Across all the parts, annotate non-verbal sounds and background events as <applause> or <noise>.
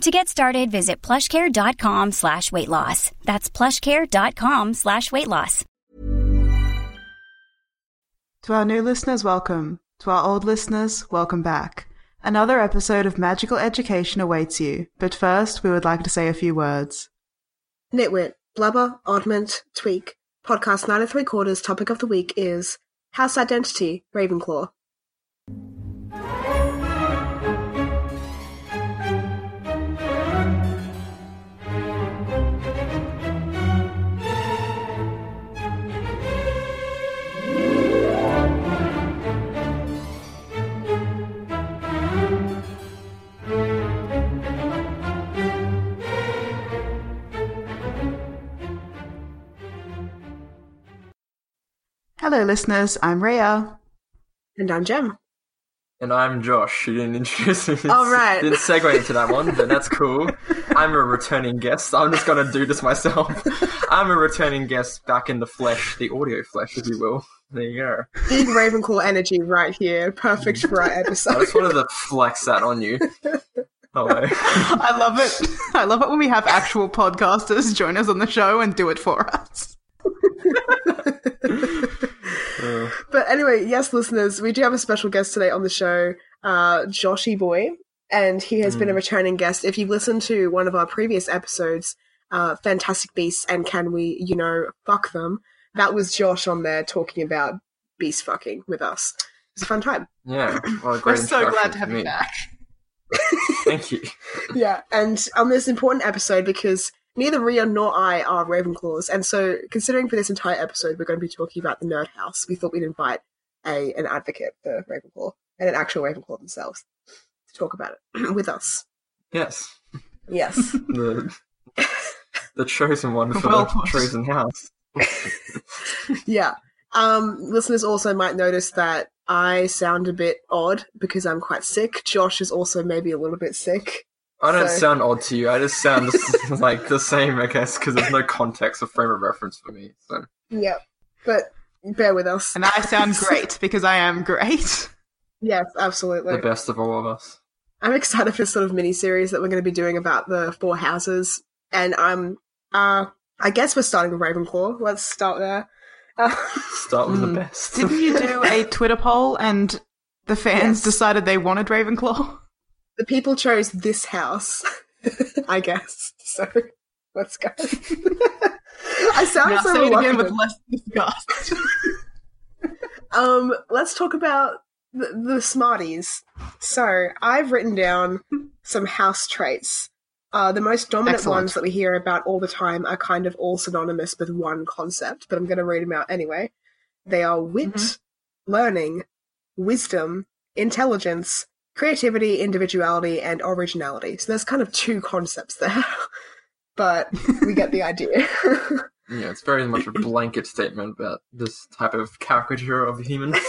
To get started, visit plushcare.com slash weight loss. That's plushcare.com slash weight loss. To our new listeners, welcome. To our old listeners, welcome back. Another episode of Magical Education awaits you, but first we would like to say a few words. Nitwit, Blubber, Oddment, Tweak, Podcast 9 and 3 quarters topic of the week is House Identity, Ravenclaw. Hello, listeners. I'm Rhea. And I'm Jem. And I'm Josh. You didn't introduce me. All right. Didn't segue into that one, but that's cool. <laughs> I'm a returning guest. I'm just going to do this myself. I'm a returning guest back in the flesh, the audio flesh, if you will. There you go. Big Ravenclaw energy right here. Perfect for our episode. <laughs> I episode. just wanted to flex that on you. Hello. <laughs> I love it. I love it when we have actual podcasters join us on the show and do it for us. Uh, But anyway, yes, listeners, we do have a special guest today on the show, uh, Joshy Boy, and he has been a returning guest. If you've listened to one of our previous episodes, uh, Fantastic Beasts and Can We, you know, fuck them, that was Josh on there talking about beast fucking with us. It was a fun time. yeah. Well, a <laughs> We're so glad to have me. you back. Thank you. <laughs> yeah, and on this important episode, because neither Ria nor I are Ravenclaws, and so considering for this entire episode we're going to be talking about the Nerd House, we thought we'd invite a an advocate for Ravenclaw and an actual Ravenclaw themselves to talk about it <clears throat> with us. Yes. Yes. <laughs> The, the chosen one for Well the chosen house. <laughs> yeah. Um, listeners also might notice that I sound a bit odd because I'm quite sick. Josh is also maybe a little bit sick. I don't So- sound odd to you. I just sound <laughs> <laughs> like the same, I guess, because there's no context or frame of reference for me. So Yeah. But bear with us. And I sound <laughs> great because I am great. Yes, absolutely. the best of all of us. I'm excited for this sort of mini series that we're going to be doing about the four houses, and I'm, uh, I guess we're starting with Ravenclaw. Let's start there. Uh, Start with Mm. the best. Didn't you do a Twitter poll and the fans Yes. decided they wanted Ravenclaw? The people chose this house, <laughs> I guess. So let's go. <laughs> I sound Now so say it again with less disgust. <laughs> Um, let's talk about the, the Smarties. So I've written down some house traits. Uh, the most dominant Excellent. ones that we hear about all the time are kind of all synonymous with one concept, but I'm going to read them out anyway. They are wit, Mm-hmm. learning, wisdom, intelligence, creativity, individuality, and originality. So there's kind of two concepts there, <laughs> but we get the idea. <laughs> Yeah, it's very much a blanket statement about this type of caricature of a human. <laughs>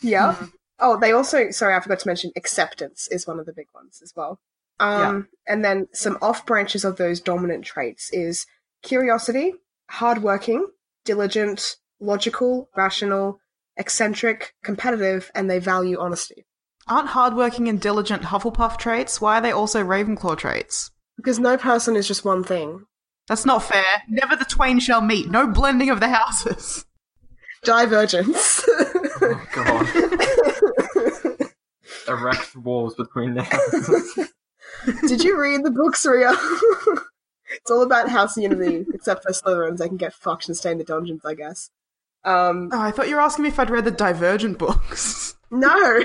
Yeah. Oh, they also sorry, I forgot to mention acceptance is one of the big ones as well. Um and then some off branches of those dominant traits is curiosity, hardworking, diligent, logical, rational, eccentric, competitive, and they value honesty. Aren't hardworking and diligent Hufflepuff traits? Why are they also Ravenclaw traits? Because no person is just one thing. That's not fair. Never the twain shall meet. No blending of the houses. Divergence. oh god. <laughs> Erect walls between the houses. Did you read the books, <laughs> Ria? it's all about house unity, except for Slytherins. They can get fucked and stay in the dungeons, I guess. Um, Oh, I thought you were asking me if I'd read the Divergent books. <laughs> no.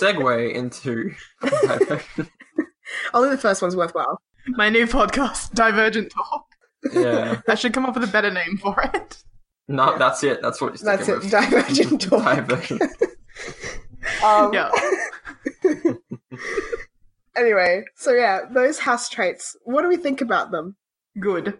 Segue into <laughs> Only the first one's worthwhile. My new podcast, Divergent Talk. Yeah. I should come up with a better name for it. No, that's it. That's what you're That's sticking it. with. Divergent <laughs> talk. Divergent. Um, Yeah. Anyway, so yeah, those house traits. What do we think about them? Good.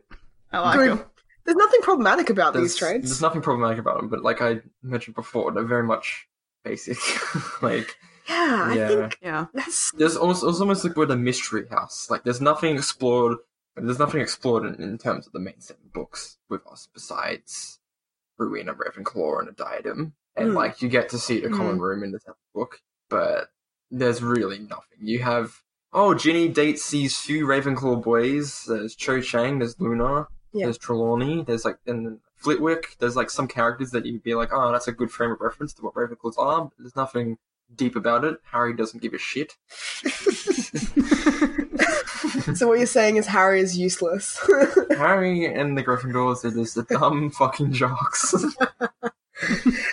I like Good. them. There's nothing problematic about there's, these traits. there's nothing problematic about them, but like I mentioned before, they're very much basic. <laughs> like yeah, Yeah. I think Yeah. that's there's almost it's almost like we're the mystery house. Like there's nothing explored. There's nothing explored in, in terms of the main seven books with us besides Rowena, Ravenclaw, and a diadem. And Mm. like you get to see the common room in the tenth book, but there's really nothing. You have oh Ginny dates these few Ravenclaw boys. There's Cho Chang. There's Luna. Yeah. There's Trelawney. There's like and Flitwick. There's like some characters that you'd be like, oh, that's a good frame of reference to what Ravenclaws are. But there's nothing deep about it. Harry doesn't give a shit. <laughs> so. What you're saying is Harry is useless. <laughs> Harry and the Gryffindors are just the dumb <laughs> fucking jocks.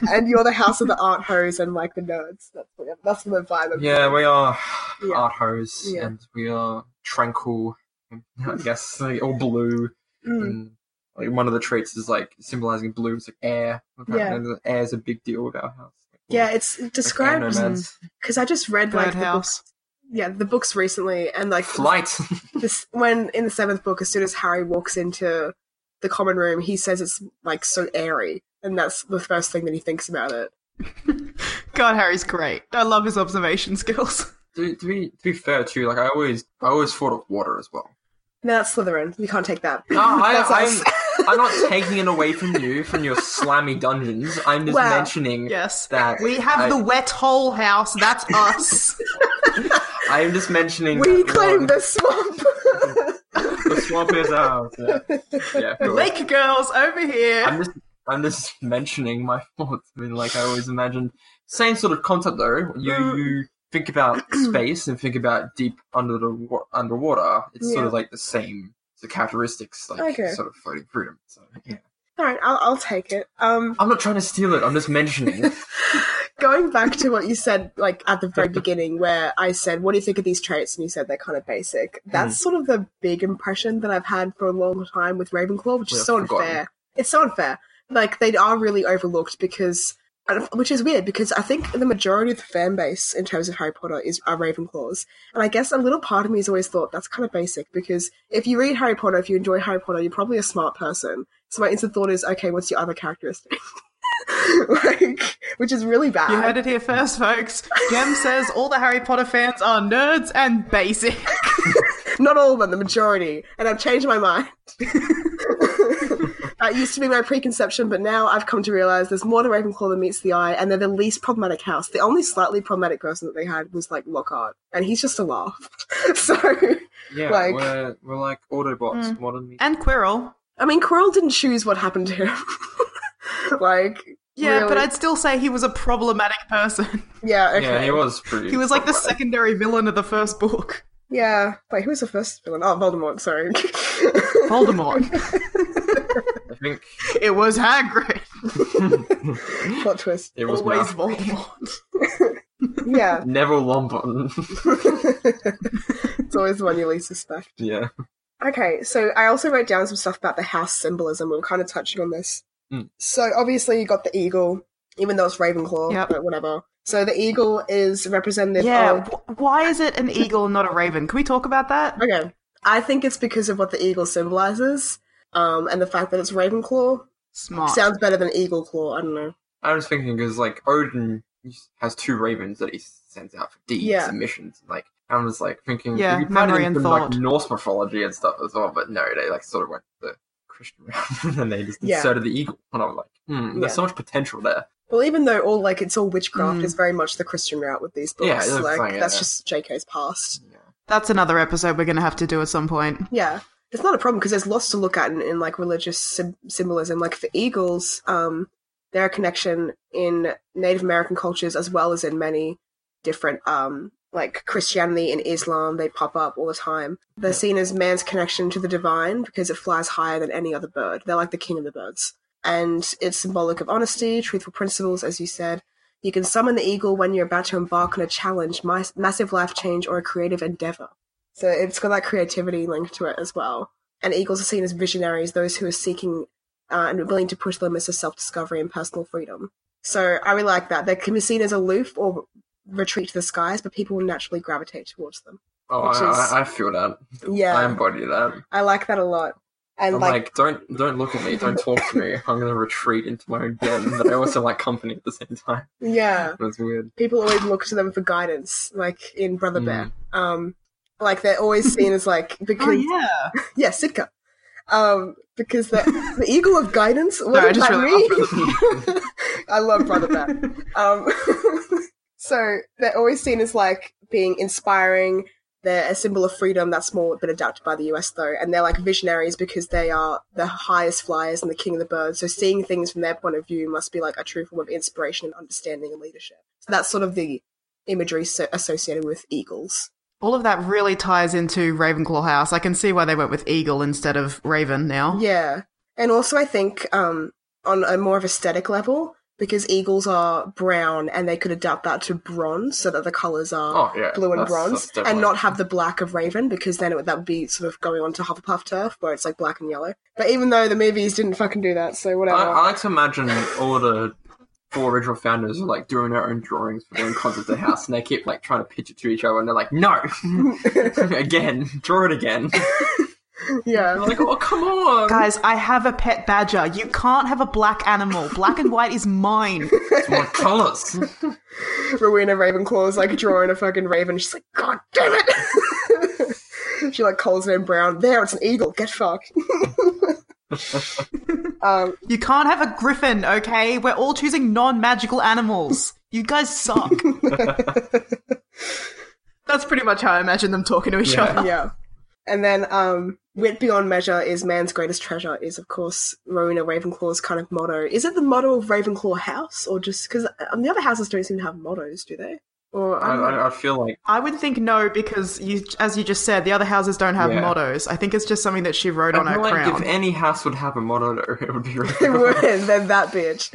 and you're the house of the art hose and like the nerds. That's what, that's the vibe. I'm yeah, we are Yeah. art hose Yeah. and we are tranquil. I guess like, all blue. Mm. And like one of the traits is like symbolizing blue. It's like air. Apparently, air is a big deal with our house. Yeah, it's Like air described because I just read like the Birdhouse. books. Yeah, the books recently, and like Flight. <laughs> this when in the seventh book, as soon as Harry walks into the common room, he says it's like so airy, and that's the first thing that he thinks about it. <laughs> God, Harry's great. I love his observation skills. to, to be to be fair too, like I always I always thought of water as well. No, that's Slytherin. We can't take that. No, I, That's I'm. I'm not taking it away from you from your slammy dungeons. I'm just Wow. mentioning Yes. that We have I- the wet hole house. That's us. <laughs> I'm just mentioning we that claim one- the swamp. <laughs> the swamp is ours. Yeah, yeah cool. Lake girls over here. I'm just I'm just mentioning my thoughts. I mean, like I always imagined same sort of concept though. You Mm. you think about <clears throat> space and think about deep under the underwater. It's sort of like the same the characteristics like Okay. sort of floating through them. So yeah, All right, I'll, I'll take it. Um, I'm not trying to steal it. I'm just mentioning. <laughs> going back to what you said, like at the very beginning, where I said, "What do you think of these traits?" and you said they're kind of basic. Hmm. That's sort of the big impression that I've had for a long time with Ravenclaw, which is so forgotten. unfair. It's so unfair. Like they are really overlooked because, which is weird because I think the majority of the fan base in terms of Harry Potter is are Ravenclaws, and I guess a little part of me has always thought that's kind of basic because if you read Harry Potter, if you enjoy Harry Potter, you're probably a smart person. So my instant thought is, okay, what's your other characteristic? <laughs> like, which is really bad. You heard it here first, folks. Gem says all the Harry Potter fans are nerds and basic. <laughs> Not all of them, the majority. And I've changed my mind. <laughs> that used to be my preconception, but now I've come to realize there's more to Ravenclaw than meets the eye, and they're the least problematic house. The only slightly problematic person that they had was like Lockhart, and he's just a laugh. <laughs> so, Yeah, Like- we're we're like Autobots, mm. modern media. And Quirrell. I mean, Quirrell didn't choose what happened to him. <laughs> like, Yeah, but? I'd still say he was a problematic person. <laughs> yeah, okay. Yeah, he was pretty. He was like the secondary villain of the first book. Yeah. Wait, who was the first villain? Oh, Voldemort. Sorry. Voldemort. I think it was Hagrid. <laughs> Plot twist. it was Always Malfoy. Voldemort. <laughs> Yeah, Neville Longbottom. <laughs> it's always the one you least suspect. yeah. Okay, so I also wrote down some stuff about the house symbolism. We were kind of touching on this. Mm. So obviously you got the eagle, even though it's Ravenclaw, Yep. but whatever. So the eagle is representative Yeah, of. wh- why is it an eagle and not a raven? Can we talk about that? Okay, I think it's because of what the eagle symbolizes, um, and the fact that it's Ravenclaw Smart. sounds better than Eagle Claw. I don't know. I was thinking because like Odin has two ravens that he sends out for deeds Yeah. and missions. Like I was like thinking, Yeah, you could find memory and some, like. Norse mythology and stuff as well, but no, they like sort of went the Christian <laughs> route and they just Yeah. inserted the eagle, and I was like, hmm, there's Yeah. so much potential there. Well, even though all like it's all witchcraft, Mm. it's very much the Christian route with these books. Yeah, like like that's yeah. just JK's past. Yeah. That's another episode we're going to have to do at some point. Yeah, it's not a problem because there's lots to look at in, in like religious sym- symbolism. Like for eagles, um, they're a connection in Native American cultures as well as in many different um like Christianity and Islam. They pop up all the time. They're seen as man's connection to the divine because it flies higher than any other bird. They're like the king of the birds, and it's symbolic of honesty, truthful principles, as you said. You can summon the eagle when you're about to embark on a challenge, massive life change, or a creative endeavor. So it's got that creativity link to it as well. And eagles are seen as visionaries, those who are seeking uh, and willing to push limits of self discovery and personal freedom. So I really like that. They can be seen as aloof or retreat to the skies, but people will naturally gravitate towards them. Oh, I, is- I feel that. Yeah, I embody that. I like that a lot. And I'm like, like, don't don't look at me, don't talk to me. I'm gonna retreat into my own den, but I also like company at the same time. yeah, That's weird. people always look to them for guidance, like in Brother Mm. Bear. Um, like they're always seen as like <laughs> because Oh yeah. <laughs> yeah, Sitka. Um, because the the eagle of guidance. What Sorry, I just really? <laughs> I love Brother Bear. Um, so they're always seen as like being inspiring. They're a symbol of freedom. That's more been adapted by the US though, and they're like visionaries because they are the highest flyers and the king of the birds. So seeing things from their point of view must be like a true form of inspiration and understanding and leadership. So that's sort of the imagery so- associated with eagles. All of that really ties into Ravenclaw House. I can see why they went with eagle instead of raven now. Yeah. And also I think um on a more of aesthetic level, because eagles are brown and they could adapt that to bronze so that the colours are Oh yeah, blue and that's- bronze that's and not have the black of raven because then it would, that would be sort of going on to Hufflepuff turf where it's like black and yellow. But even though the movies didn't fucking do that, so whatever. I, I like to imagine all the four original founders are like doing their own drawings for their own concept of the house, and they keep like trying to pitch it to each other, and they're like, "No, <laughs> <laughs> again, draw it again." yeah. They're like, "Oh, come on, Guys, I have a pet badger. You can't have a black animal. Black and white is mine. it's my colours." <laughs> Rowena Ravenclaw is like drawing a fucking raven. She's like, God damn it! she like calls it in brown. There, it's an eagle. Get fucked. Um, You can't have a griffin, okay? We're all choosing non-magical animals. You guys suck. <laughs> That's pretty much how I imagine them talking to each Yeah. other. yeah. And then um, wit beyond measure is man's greatest treasure. Is of course Rowena Ravenclaw's kind of motto. Is it the motto of Ravenclaw House, or just because um, the other houses don't seem to have mottos, do they? Or I, I. I, I feel like I would think no, because you, as you just said, the other houses don't have Yeah. mottos. I think it's just something that she wrote I on her feel like crown. if any house would have a motto, <laughs> it would be <laughs> <laughs> It would, then that bitch.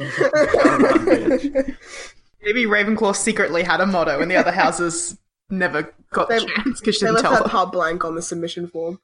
Maybe Ravenclaw secretly had a motto, and the other houses never got the They- chance because she didn't left tell that them. part blank on the submission form.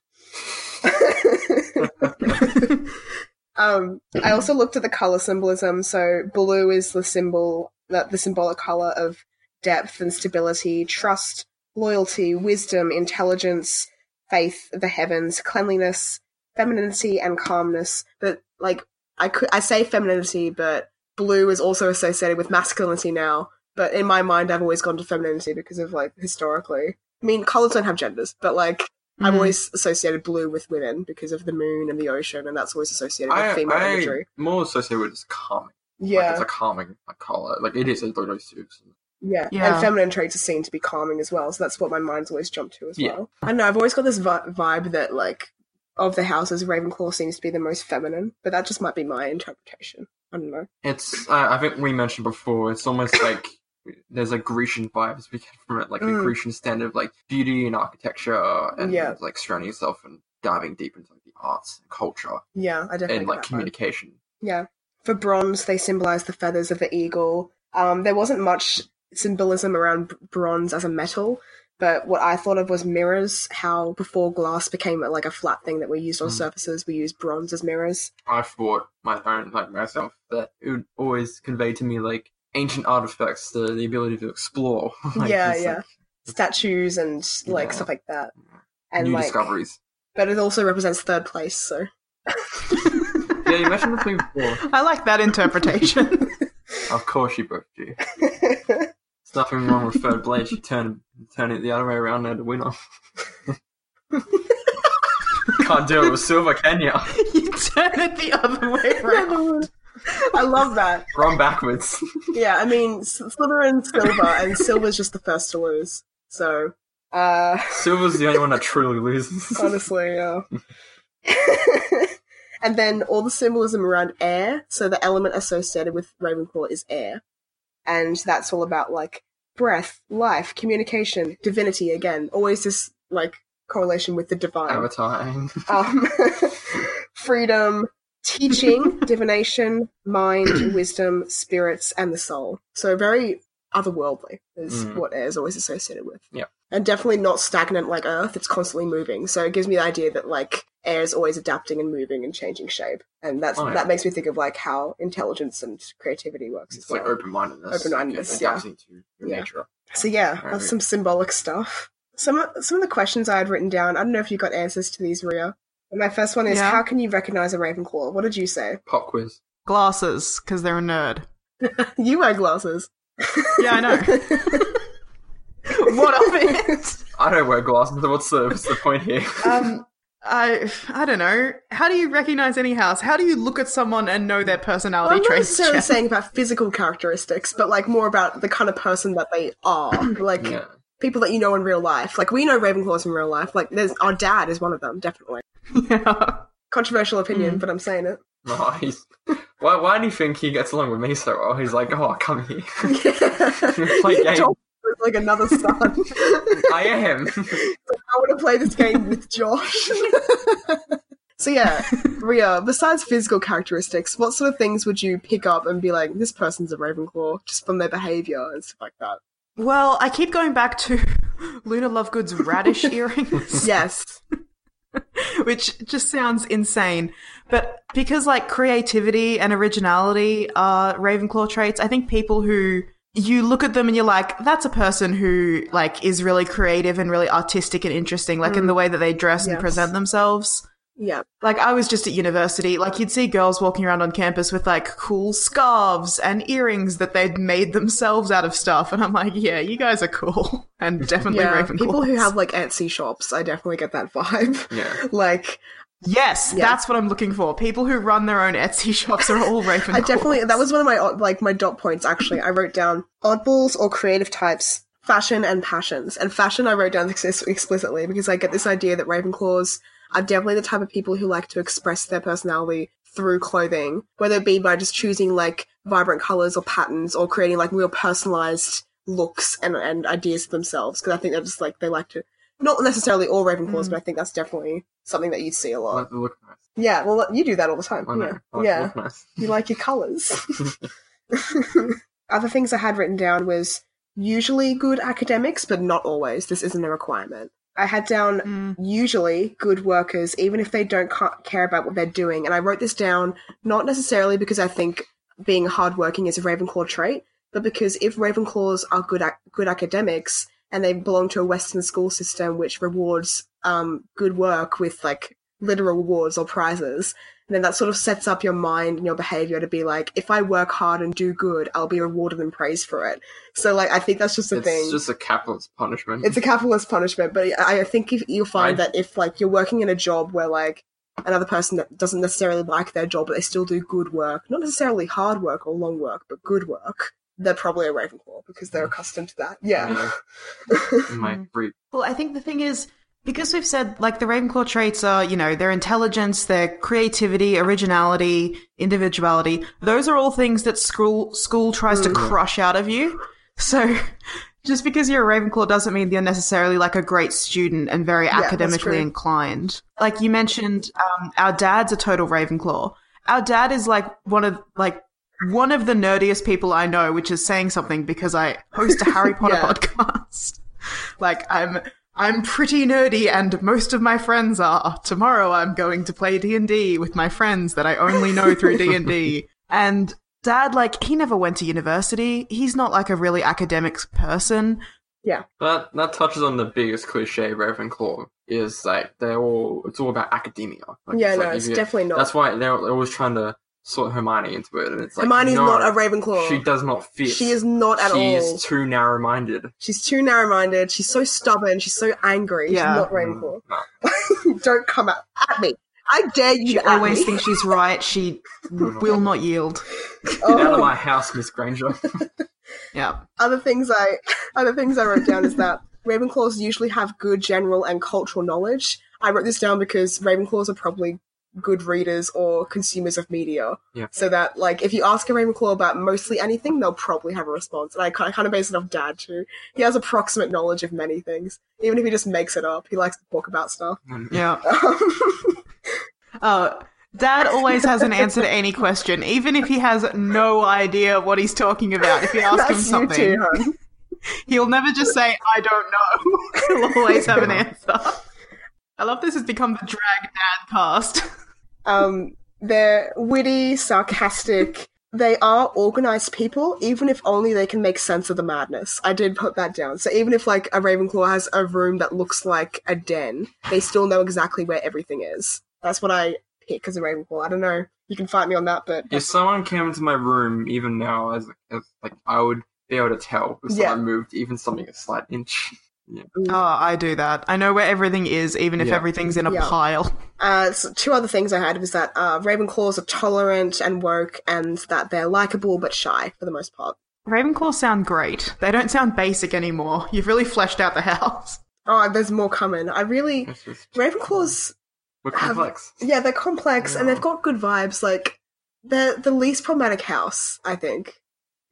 um, I also looked at the color symbolism. So blue is the symbol, that the symbolic color of depth and stability, trust, loyalty, wisdom, intelligence, faith, the heavens, cleanliness, femininity, and calmness. But like, I could I say femininity, but blue is also associated with masculinity now. But in my mind, I've always gone to femininity because of like historically. I mean, colors don't have genders, but like I've Mm. always associated blue with women because of the moon and the ocean, and that's always associated with I, female I imagery. more associated with calming. Like, Yeah, it's a calming like, color. Like it is a those two. Yeah, Yeah. And feminine traits are seen to be calming as well, so that's what my mind's always jumped to as Yeah. well. I don't know. I've always got this vi- vibe that like of the houses, Ravenclaw seems to be the most feminine, but that just might be my interpretation. I don't know. It's uh, I think we mentioned before. It's almost like there's like Grecian vibes we get from it, like Mm. a Grecian standard of like beauty and architecture, and Yeah. like surrounding yourself and diving deep into like, the arts and culture Yeah, I definitely and like that vibe. communication. Yeah. For bronze, they symbolize the feathers of the eagle. Um, there wasn't much symbolism around bronze as a metal, but what I thought of was mirrors. How before glass became like a flat thing that we used on Mm. surfaces, we used bronze as mirrors. I thought my own like myself that it would always convey to me like ancient artifacts, the the ability to explore. <laughs> like, Yeah, just, yeah. like, Statues and like Yeah. stuff like that. And new like, discoveries. but it also represents third place. So <laughs> Yeah, you mentioned the thing before. I like that interpretation. <laughs> Of course, you both do. There's nothing wrong with third place. You turn turn it the other way around there to win off. Can't do it with silver, can you? <laughs> you turn it the other way <laughs> around. I love that. Run backwards. <laughs> Yeah, I mean, S- Slytherin's silver, and silver's just the first to lose. So, uh, Silver's the only one that truly loses. honestly, yeah. and then all the symbolism around air. So the element associated with Ravenclaw is air, and that's all about like breath, life, communication, divinity. Again, always this like correlation with the divine. Avatar. <laughs> um, <laughs> freedom, teaching, <laughs> divination, mind, <clears throat> wisdom, spirits, and the soul. So very otherworldly is Mm. what air is always associated with. Yeah. And definitely not stagnant like Earth, it's constantly moving. So it gives me the idea that like air is always adapting and moving and changing shape. And that's Oh, yeah. that makes me think of like how intelligence and creativity works It's as like well. open mindedness. Open-mindedness, yeah. Adapting to your Yeah. nature. So yeah, Right. that's some symbolic stuff. Some some of the questions I had written down, I don't know if you got answers to these, Ria. My first one is Yeah. how can you recognize a Ravenclaw? What did you say? Pop quiz. Glasses, because they're a nerd. <laughs> you wear glasses. Yeah, I know. <laughs> what of it? I don't wear glasses. What's the, what's the point here? Um, I I don't know. How do you recognize any house? How do you look at someone and know their personality I'm not necessarily Jen? saying about physical characteristics, but like more about the kind of person that they are. <clears throat> Like yeah. people that you know in real life. Like we know Ravenclaws in real life. Like there's our dad is one of them, definitely. yeah. <laughs> Controversial opinion, Mm. but I'm saying it. <laughs> No, he's, why, why do you think he gets along with me so well? He's like, oh, come here. <laughs> Play games. Josh like another son. I am. <laughs> I want to play this game with Josh. <laughs> so yeah, Ria. Besides physical characteristics, what sort of things would you pick up and be like, this person's a Ravenclaw just from their behavior and stuff like that? Well, I keep going back to <laughs> Luna Lovegood's radish earrings. Yes. which just sounds insane. But because like creativity and originality are Ravenclaw traits, I think people who you look at them and you're like, that's a person who like is really creative and really artistic and interesting, like in the mm. way that they dress and present themselves. Yeah. Like I was just at university, like you'd see girls walking around on campus with like cool scarves and earrings that they'd made themselves out of stuff, and I'm like, yeah, you guys are cool <laughs> and definitely Yeah. Ravenclaws. People who have like Etsy shops, I definitely get that vibe. Yeah. <laughs> Like, Yes, Yeah. that's what I'm looking for. People who run their own Etsy <laughs> shops are all Ravenclaws. I definitely that was one of my uh, like my dot points actually. I wrote down oddballs or creative types, fashion and passions. And fashion I wrote down ex- explicitly because I get this idea that Ravenclaws are definitely the type of people who like to express their personality through clothing, whether it be by just choosing like vibrant colors or patterns or creating like real personalized looks and, and ideas for themselves. Because I think they're just like they like to not necessarily all Ravenclaws, but I think that's definitely something that you see a lot. look nice. Yeah, well, you do that all the time. I know. Yeah, I like yeah. look nice. You like your colours. <laughs> <laughs> Other things I had written down was usually good academics, but not always. This isn't a requirement. I had down Mm. usually good workers, even if they don't ca- care about what they're doing. And I wrote this down not necessarily because I think being hardworking is a Ravenclaw trait, but because if Ravenclaws are good ac- good academics and they belong to a Western school system which rewards um, good work with like literal rewards or prizes, And then that sort of sets up your mind and your behavior to be like, if I work hard and do good, I'll be rewarded and praised for it. So like, I think that's just a It's thing. It's just a capitalist punishment. It's a capitalist punishment, but I, I think if you'll find I- that if like you're working in a job where like another person that doesn't necessarily like their job, but they still do good work, not necessarily hard work or long work, but good work, they're probably a Ravenclaw because they're mm. accustomed to that. Yeah. Mm. <laughs> in my breed. Well, I think the thing is, because we've said, like, the Ravenclaw traits are, you know, their intelligence, their creativity, originality, individuality. Those are all things that school, school tries to mm. crush out of you. So, <laughs> just because you're a Ravenclaw doesn't mean you're necessarily, like, a great student and very that's academically inclined. Like, you mentioned, um, our dad's a total Ravenclaw. Our dad is, like, one of, like, one of the nerdiest people I know, which is saying something because I host a Harry <laughs> Potter Yeah. podcast. <laughs> Like I'm I'm pretty nerdy and most of my friends are. Tomorrow I'm going to play D&D with my friends that I only know through <laughs> D&D. And dad like he never went to university. He's not like a really academic person. yeah. That that touches on the biggest cliche of Ravenclaw is like they're all it's all about academia. Like, Yeah, no, like it's you- definitely not. That's why they're always trying to sort Hermione into it, and it's like Hermione's no, not a Ravenclaw. She does not fit. She is not at she all. She is too narrow-minded. She's too narrow-minded. She's so stubborn. She's so angry. Yeah. She's not mm, Ravenclaw. No. <laughs> Don't come at, at me. I dare you She to at always me. thinks she's right. She mm. will not yield. Oh. Get out of Oh. my house, Miss Granger. <laughs> Yeah. other things I other things I wrote down is that Ravenclaws usually have good general and cultural knowledge. I wrote this down because Ravenclaws are probably good readers or consumers of media. Yeah. So that like if you ask a Ravenclaw about mostly anything, they'll probably have a response. And I kind of, kind of base it off Dad too. He has approximate knowledge of many things, even if he just makes it up. He likes to talk about stuff. Mm. Yeah. Oh, <laughs> Dad always has an answer to any question, even if he has no idea what he's talking about. If you ask him That's you something, too, <laughs> he'll never just say, I don't know. <laughs> He'll always have an answer. I love this has become the drag dad cast. Um, they're witty, sarcastic. They are organized people, even if only they can make sense of the madness. I did put that down. So even if like a Ravenclaw has a room that looks like a den, they still know exactly where everything is. That's what I pick as a Ravenclaw. I don't know. You can fight me on that, but If someone came into my room, even now, as, as like I would be able to tell if Yeah. someone moved even something a slight inch. <laughs> Oh, I do that. I know where everything is, even if Yeah. everything's in a Yeah. pile. <laughs> Uh, so two other things I had was that uh, Ravenclaws are tolerant and woke, and that they're likable but shy for the most part. Ravenclaws sound great. They don't sound basic anymore. You've really fleshed out the house. <laughs> Oh, there's more coming. I really It's just Ravenclaws. we're Have- Yeah, they're complex and they've got good vibes. Like they're the least problematic house, I think,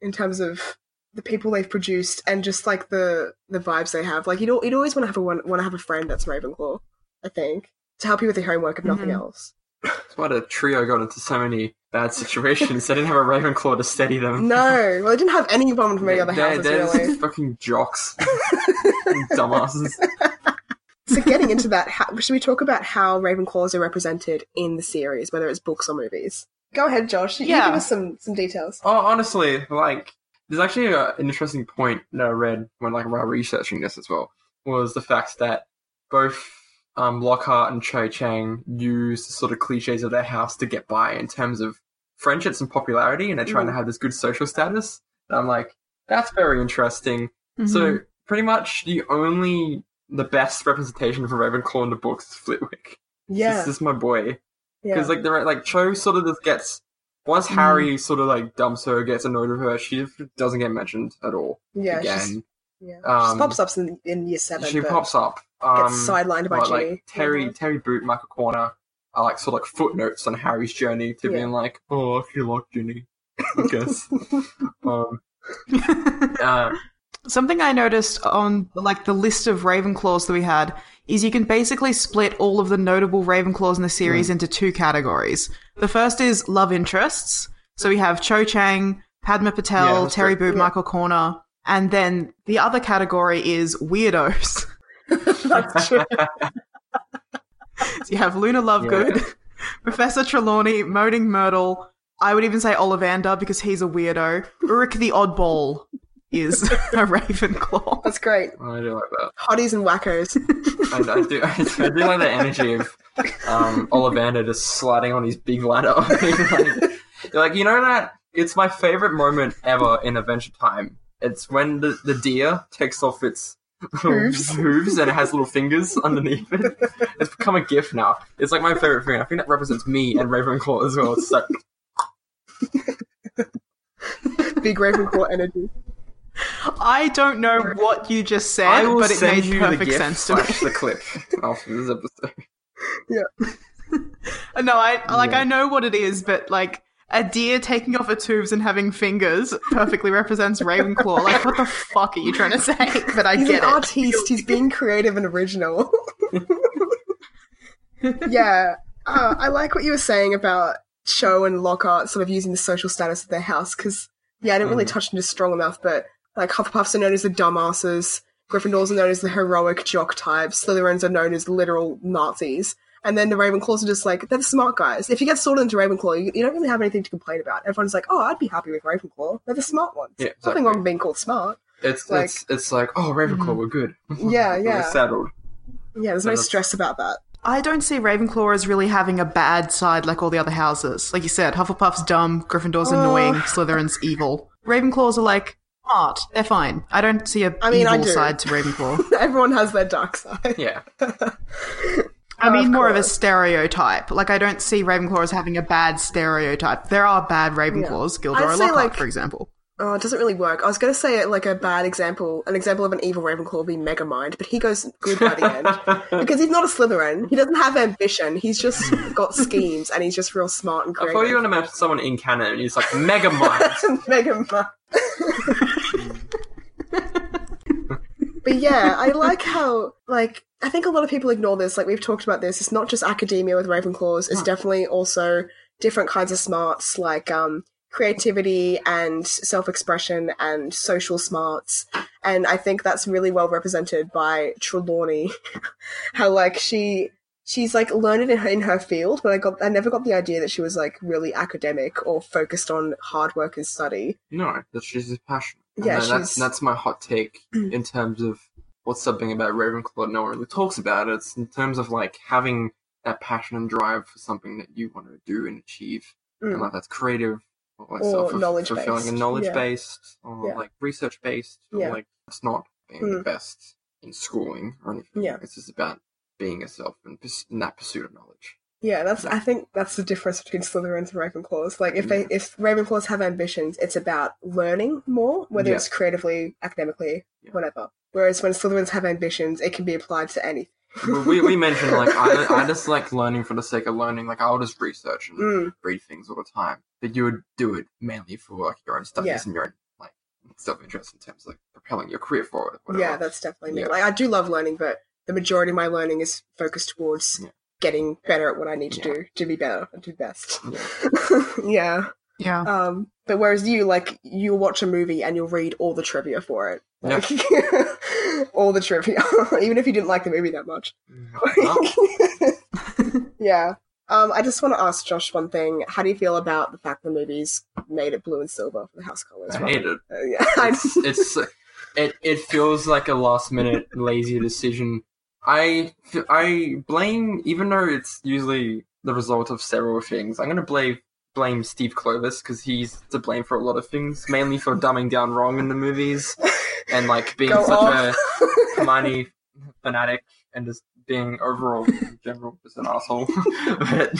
in terms of the people they've produced and just like the the vibes they have. Like you'd you'd always want to have a want to have a friend that's Ravenclaw. I think to help you with your homework if nothing Mhm. else. That's why the trio got into so many bad situations. they didn't have a Ravenclaw to steady them. No, well, they didn't have any involvement from any other they're, houses they're really. just fucking jocks, <laughs> dumbasses. So getting into that, how, should we talk about how Ravenclaws are represented in the series, whether it's books or movies? Go ahead, Josh. You Yeah. give us some some details. Oh, honestly, like there's actually a, an interesting point that I read when like while researching this as well was the fact that both um, Lockhart and Cho Chang use the sort of cliches of their house to get by in terms of friendships and popularity, and they're trying to have this good social status. And I'm like, that's very interesting. Mm-hmm. So pretty much the only the best representation of Ravenclaw in the books is Flitwick. Yeah, This is my boy yeah. because like the like Cho sort of just gets once Mm. Harry sort of like dumps her, gets annoyed with her, she doesn't get mentioned at all yeah, again. yeah. Um, she pops up in, in year seven. she pops up. Um, gets sidelined by but, Ginny. like Terry. Terry Boot, Michael Corner are like sort of like footnotes on Harry's journey to Yeah. being like, oh, I feel like Ginny, I guess. <laughs> um, <laughs> uh, Something I noticed on like the list of Ravenclaws that we had is you can basically split all of the notable Ravenclaws in the series into two categories. The first is love interests. So we have Cho Chang, Padma Patil, that's Terry. Boot, Yeah. Michael Corner, and then the other category is weirdos. That's true. So you have Luna Lovegood, <laughs> Professor Trelawney, Moaning Myrtle. I would even say Ollivander because he's a weirdo. Rick the Oddball is <laughs> a Ravenclaw. That's great. I do like that. Hotties and wackos. I, I do. I, do like the energy of um, Ollivander just sliding on his big ladder. <laughs> like, like you know that it's my favorite moment ever in Adventure Time. It's when the, the deer takes off its Hooves. <laughs> hooves and it has little fingers underneath it. It's become a gif now. It's like my favorite thing. I think that represents me and Ravenclaw as well. It's like Big Ravenclaw energy. I don't know what you just said, but it made you the perfect sense to me. the clip after this episode. <laughs> Yeah. <laughs> no, I like Yeah. I know what it is, but like a deer taking off its hooves and having fingers perfectly represents Ravenclaw. Like, what the fuck are you trying to say? <laughs> But I He's get an it. artiste. He's being creative and original. yeah, uh, I like what you were saying about Cho and Lockhart sort of using the social status of their house because yeah, I didn't really Mm. touch into strong enough, but like Hufflepuffs are known as the dumbasses, Gryffindors are known as the heroic jock types, Slytherins are known as literal Nazis. And then the Ravenclaws are just like, they're the smart guys. If you get sorted into Ravenclaw, you, you don't really have anything to complain about. Everyone's like, oh, I'd be happy with Ravenclaw. They're the smart ones. Yeah, Nothing wrong with being called smart. It's Like- it's it's like oh Ravenclaw, we're good. <laughs> Yeah, We're yeah. settled. Yeah, there's no That's- stress about that. I don't see Ravenclaw as really having a bad side like all the other houses. Like you said, Hufflepuff's dumb, Gryffindor's Uh. annoying, Slytherin's evil. Ravenclaws are like smart. They're fine. I don't see a I mean, I evil do. side to Ravenclaw. <laughs> Everyone has their dark side. Yeah. <laughs> I mean, of more of a stereotype. Like, I don't see Ravenclaw as having a bad stereotype. There are bad Ravenclaws, I'd Lockhart, like- for example. Oh, it doesn't really work. I was going to say like a bad example, an example of an evil Ravenclaw would be Megamind, but he goes good by the end <laughs> because he's not a Slytherin. He doesn't have ambition. He's just got schemes, and he's just real smart and I thought you were gonna mention someone in canon, and he's like Mega Mind. Megamind. But yeah, I like how like I think a lot of people ignore this. Like we've talked about this. It's not just academia with Ravenclaws. It's definitely also different kinds of smarts like um creativity and self-expression and social smarts. And I think that's really well represented by Trelawney. <laughs> how like she she's like learned in her, in her field, but I got I never got the idea that she was like really academic or focused on hard work and study. no, that she's his passion. And Yeah, then that's that's my hot take <clears throat> in terms of what's something about Ravenclaw no one really talks about. It's in terms of like having that passion and drive for something that you want to do and achieve, and Mm. like that's creative or, like Or knowledge-based, fulfilling and knowledge yeah. based or Yeah. like research based or Yeah. like it's not being the Mm. best in schooling or anything. Yeah. It's just about being yourself and in that pursuit of knowledge. Yeah, that's. I think that's the difference between Slytherins and Ravenclaws. Like, if they if Ravenclaws have ambitions, it's about learning more, whether Yeah. it's creatively, academically, whatever. Whereas when Slytherins have ambitions, it can be applied to anything. We, we mentioned like I, <laughs> I just like learning for the sake of learning. Like I'll just research and Mm. read things all the time. But you would do it mainly for like your own studies Yeah. and your own like self interest in terms of like propelling your career forward. Or whatever. Yeah, that's definitely me. Yeah. Like, I do love learning, but the majority of my learning is focused towards Yeah. Getting better at what I need to Yeah. do to be better and do best. Yeah. <laughs> yeah. Yeah. Um, but whereas you, like, you'll watch a movie and you'll read all the trivia for it. Yeah. <laughs> All the trivia, <laughs> even if you didn't like the movie that much. Well, yeah. Um, I just want to ask Josh one thing. How do you feel about the fact the movies made it blue and silver for the house colors? I hate it. Uh, yeah, It's, it's it it feels like a last minute lazy decision. I I blame even though it's usually the result of several things. I'm gonna blame blame Steve Kloves because he's to blame for a lot of things, mainly for dumbing down wrong in the movies and like being Go such off. a Hermione fanatic and just being overall in general just an asshole. <laughs> but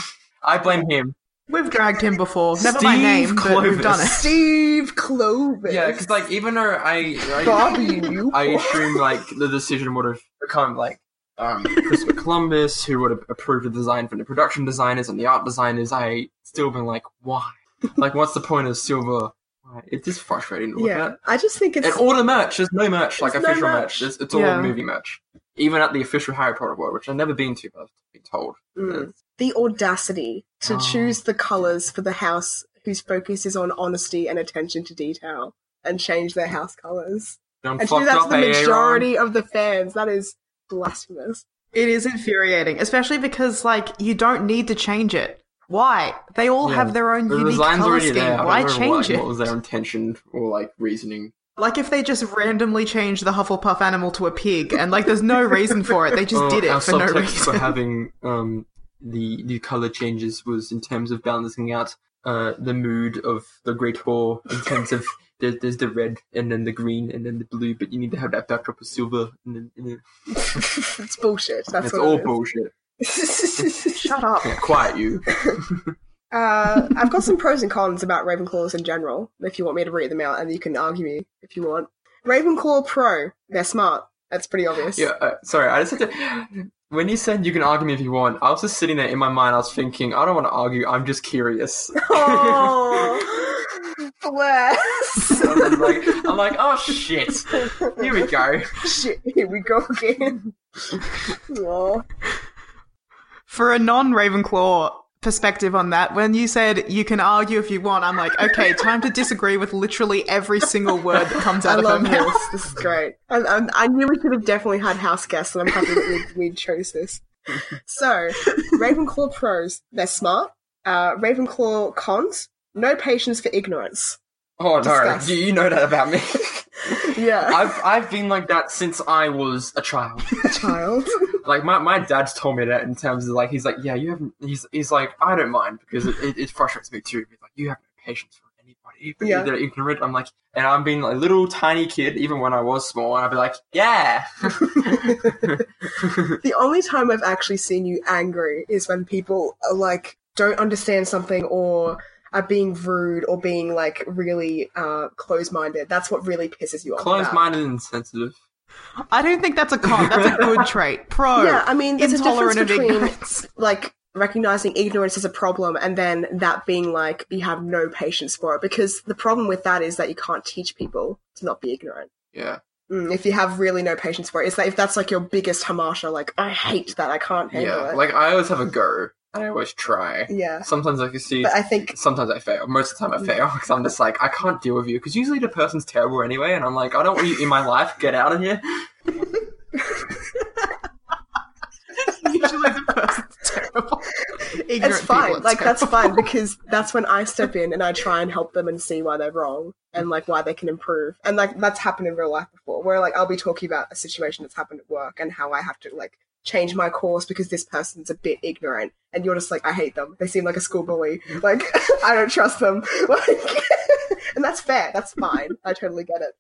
I blame him. We've dragged him before. Never by Steve name, but we've Kloves. done it. Steve Kloves. Yeah, because like even though I I, Bobby Newport. I assume like the decision would have become like um, Christopher Columbus, who would have approved the design from the production designers and the art designers. I still been like, why? like, what's the point of silver? Why? It's just frustrating to look yeah, at. I just think it's And all the merch, there's no merch, like no official merch. merch. It's, it's all Yeah. movie merch. Even at the official Harry Potter World, which I've never been to, but I've been told. Mm. the audacity to Oh. choose the colors for the house whose focus is on honesty and attention to detail and change their house colors. And to do that to the Aaron. majority of the fans, that is blasphemous. It is infuriating, especially because like you don't need to change it. Why? They all Yeah. have their own The unique design's color scheme. there. Why change what, it? What was their intention or like reasoning? Like if they just randomly changed the Hufflepuff animal to a pig, and like there's no reason for it, they just Oh, did it for no subtext reason. for having um, the the color changes was in terms of balancing out uh, the mood of the Great Hall. In terms of there's, there's the red and then the green and then the blue, but you need to have that backdrop of silver. And then, and then <laughs> it's bullshit. That's it's all it bullshit. <laughs> Shut up. Yeah, quiet you. <laughs> uh, I've got some pros and cons about Ravenclaws in general. If you want me to read them out, and you can argue me if you want. Ravenclaw Pro, they're smart. That's pretty obvious. Yeah, uh, sorry, I just had to. When you said you can argue me if you want, I was just sitting there in my mind. I was thinking, I don't want to argue. I'm just curious. Oh, bless. I'm like, I'm like, oh shit. Here we go. Shit, here we go again. Aw. For a non Ravenclaw perspective on that, when you said you can argue if you want, I'm like, okay, time to disagree with literally every single word that comes I out of her love mouth. this. This is great. I, I, I knew we could have definitely had house guests, and I'm happy that we, we chose this. So, Ravenclaw pros, they're smart. Uh, Ravenclaw cons, no patience for ignorance. Oh no, Discuss. do you know that about me? <laughs> Yeah. I've I've been like that since I was a child. <laughs> Child. <laughs> Like my, my dad's told me that in terms of like he's like yeah you haven't he's he's like I don't mind because it, it, it frustrates me too. He's like you have no patience for anybody but Yeah. they're ignorant. I'm like and I'm being like a little tiny kid even when I was small and I'd be like yeah. the only time I've actually seen you angry is when people are like don't understand something or are being rude or being like really uh, close-minded. That's what really pisses you off. about. Closed minded and sensitive. I don't think that's a con. That's a <laughs> good trait. Pro. Yeah, I mean, there's a difference intolerant of between ignorance. like recognizing ignorance as a problem and then that being like you have no patience for it. Because the problem with that is that you can't teach people to not be ignorant. Yeah. Mm, if you have really no patience for it, it's like if that's like your biggest hamasha, like I hate that, I can't handle Yeah. it. Like I always have a go and I always try. yeah, Sometimes I can see but I think sometimes I fail. Most of the time I mm. fail because I'm just like, I can't deal with you. Because usually the person's terrible anyway, and I'm like, I don't want you in my life. Get out of here. <laughs> Usually the person's terrible. Ignorant it's fine. Like that's fine because that's when I step in and I try and help them and see why they're wrong and like why they can improve. And like that's happened in real life before, where like I'll be talking about a situation that's happened at work and how I have to like change my course because this person's a bit ignorant, and you're just like, I hate them. They seem like a school bully. Like, <laughs> I don't trust them. <laughs> Like, <laughs> and that's fair. That's fine. I totally get it.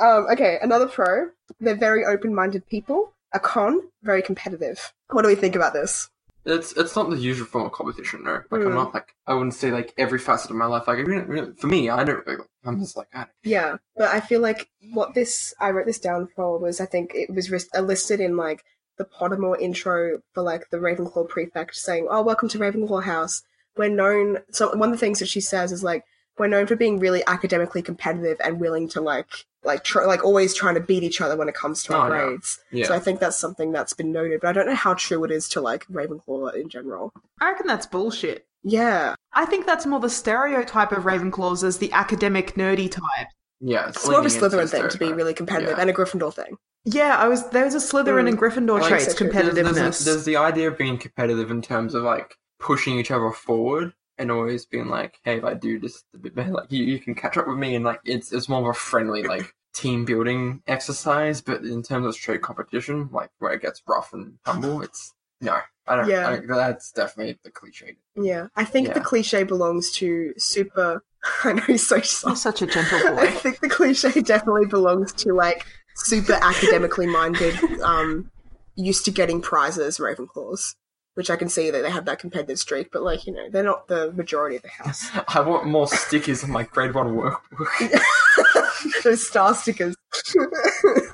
Um, okay, another pro. They're very open-minded people. A con, very competitive. What do we think about this? It's it's not the usual form of competition, no. Like I'm Mm. not like I wouldn't say like every facet of my life. Like really- really- for me, I don't. Like, I'm just like I don't, Yeah, but I feel like what this I wrote this down for was I think it was uh, listed in like the Pottermore intro for like the Ravenclaw prefect saying, "Oh, welcome to Ravenclaw House." We're known. So one of the things that she says is like we're known for being really academically competitive and willing to like like tr- like always trying to beat each other when it comes to our Oh, yeah. grades. yeah. So I think that's something that's been noted, but I don't know how true it is to like Ravenclaw in general. I reckon that's bullshit. Yeah, I think that's more the stereotype of Ravenclaws as the academic nerdy type. yeah, it's more of a Slytherin thing to be really competitive Yeah. and a Gryffindor thing. Yeah, I was there's a Slytherin Mm. and Gryffindor Like, traits, so competitiveness. There's, there's, there's the idea of being competitive in terms of like pushing each other forward and always being like, hey, if I do just a bit better, like you, you can catch up with me, and like it's it's more of a friendly like team building exercise. But in terms of straight competition, like where it gets rough and tumble, it's no, I don't. Yeah. I don't that's definitely the cliche. Yeah, I think the cliche belongs to super. <laughs> I know he's so You're soft. such a gentle <laughs> boy. I think the cliche definitely belongs to like super academically minded, um, used to getting prizes Ravenclaws, which I can see that they have that competitive streak, but like you know they're not the majority of the house. <laughs> I want more stickers in my grade one workbook. <laughs> Those star stickers. <laughs>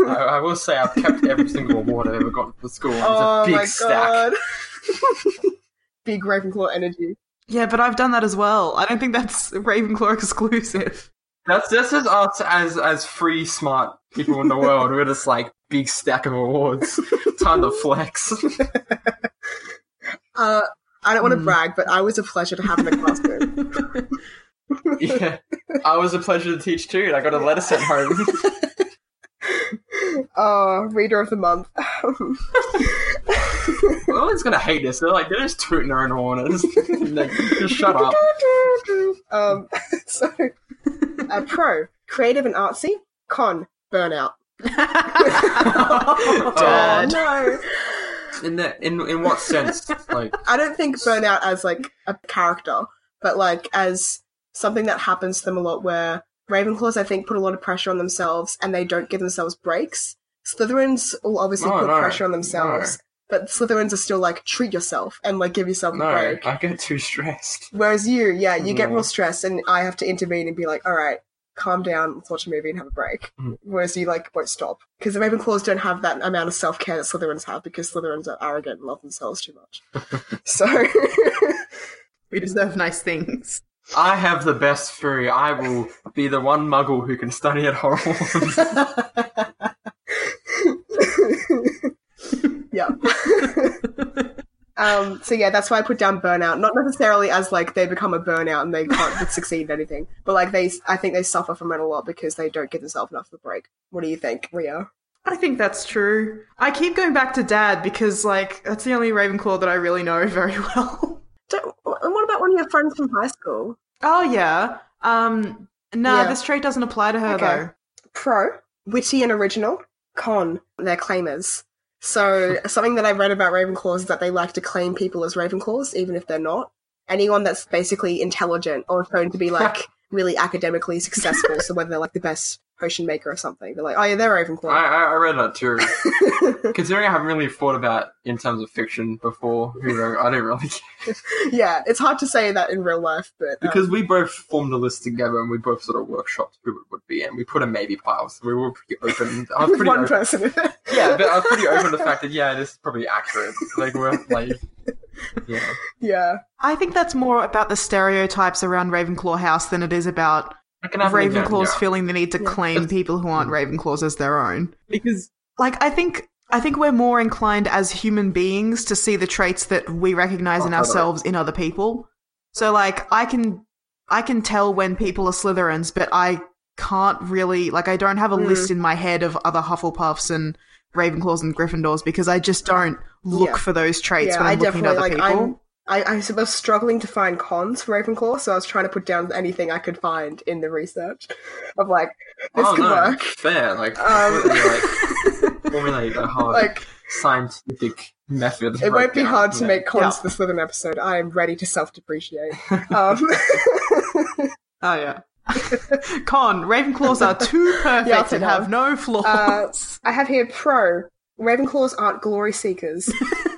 I, I will say I've kept every single award I've ever gotten for school. It's oh a big my stack. god. Big Ravenclaw energy. Yeah, but I've done that as well. I don't think that's Ravenclaw exclusive. That's this is us as as free smart people in the world. We're just like big stack of awards. Time to flex. Uh, I don't want to Hmm. brag, but I was a pleasure to have in the classroom. <laughs> yeah, <laughs> I was a pleasure to teach too. and I got a letter sent home. Oh, <laughs> reader of the month. no one's gonna hate this. They're like they're just tooting their own horn. Just, just shut up. um, so, uh, pro, creative and artsy. Con, burnout. Oh, Dad. no, in the in in what sense? Like <laughs> I don't think burnout as like a character, but like as something that happens to them a lot. Where Ravenclaws, I think, put a lot of pressure on themselves, and they don't give themselves breaks. Slytherins will obviously No, put no, pressure on themselves, but Slytherins are still like treat yourself and like give yourself a break. I get too stressed. Whereas you, yeah, you get real stressed, and I have to intervene and be like, all right, calm down, let's watch a movie and have a break. Mhm. Whereas you, like, won't stop. Because the Ravenclaws don't have that amount of self care that Slytherins have because Slytherins are arrogant and love themselves too much. <laughs> so, <laughs> we deserve nice things. I have the best theory. I will be the one Muggle who can study at Hogwarts. <laughs> yeah. Um, so yeah, that's why I put down burnout. Not necessarily as like they become a burnout and they can't <laughs> succeed in anything, but like they, I think they suffer from it a lot because they don't give themselves enough of a break. What do you think, Ria? I think that's true. I keep going back to Dad because, like, that's the only Ravenclaw that I really know <laughs> very well. Don't, and what about one of your friends from high school? oh yeah. Um. Nah, Yeah. this trait doesn't apply to her Okay. though. Pro, witty and original. Con, they're claimers. So something that I've read about Ravenclaws is that they like to claim people as Ravenclaws, even if they're not. Anyone that's basically intelligent or shown to be like <laughs> really academically successful, so whether they're like the best potion maker or something, they're like, oh yeah, they're Ravenclaw. I I read that too. <laughs> Considering I haven't really thought about in terms of fiction before, who wrote, I don't really care. <laughs> yeah, it's hard to say that in real life, but um, because we both formed a list together and we both sort of workshopped who it would be, and we put a maybe pile. So we were pretty open. I was <laughs> pretty one open. person. Yeah, but I was pretty open to the fact that yeah, this is probably accurate. Like we're like, yeah, yeah. I think that's more about the stereotypes around Ravenclaw House than it is about I can have an example, Ravenclaws yeah. feeling the need to Yeah. claim people who aren't Ravenclaws as their own. because Like, I think. I think we're more inclined as human beings to see the traits that we recognize Oh, in ourselves in other people. So like I can I can tell when people are Slytherins, but I can't really like I don't have a Mm. list in my head of other Hufflepuffs and Ravenclaws and Gryffindors because I just don't look Yeah. for those traits Yeah, when I I'm looking at other like people. I'm I, I was struggling to find cons for Ravenclaw, so I was trying to put down anything I could find in the research of like this oh could no, work. fair. Like, Um, like <laughs> formulate a hard like scientific method. it won't be breakdown. hard to Yeah. make cons Yeah. to the Slytherin episode. I am ready to self-depreciate. <laughs> Um, Oh yeah. <laughs> Con, Ravenclaws are too perfect take and have no flaws. Uh, I have here pro. Ravenclaws aren't glory seekers.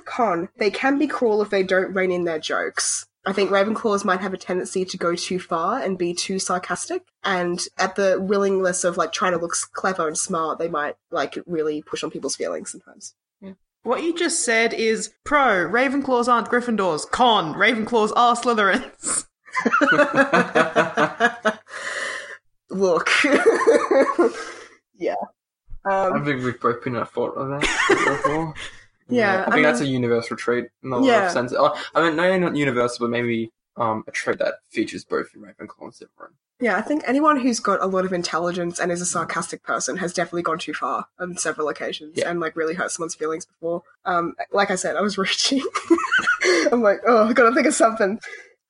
Con. They can be cruel if they don't rein in their jokes. I think Ravenclaws might have a tendency to go too far and be too sarcastic, and at the willingness of like trying to look clever and smart, they might like really push on people's feelings sometimes. Yeah. what you just said is pro, Ravenclaws aren't Gryffindors. Con, Ravenclaws are Slytherins. <laughs> Look, <laughs> yeah, I um, think we've both been at fault of that before. <laughs> Yeah, I I think that's a universal trait in a lot Yeah. of sense. Oh, I mean, no, not universal, but maybe um, a trait that features both in Ravenclaw and Slytherin. yeah. I think anyone who's got a lot of intelligence and is a sarcastic person has definitely gone too far on several occasions Yeah. and like really hurt someone's feelings before. Um, like I said, I was <laughs> reaching. I'm like, oh, I gotta think of something.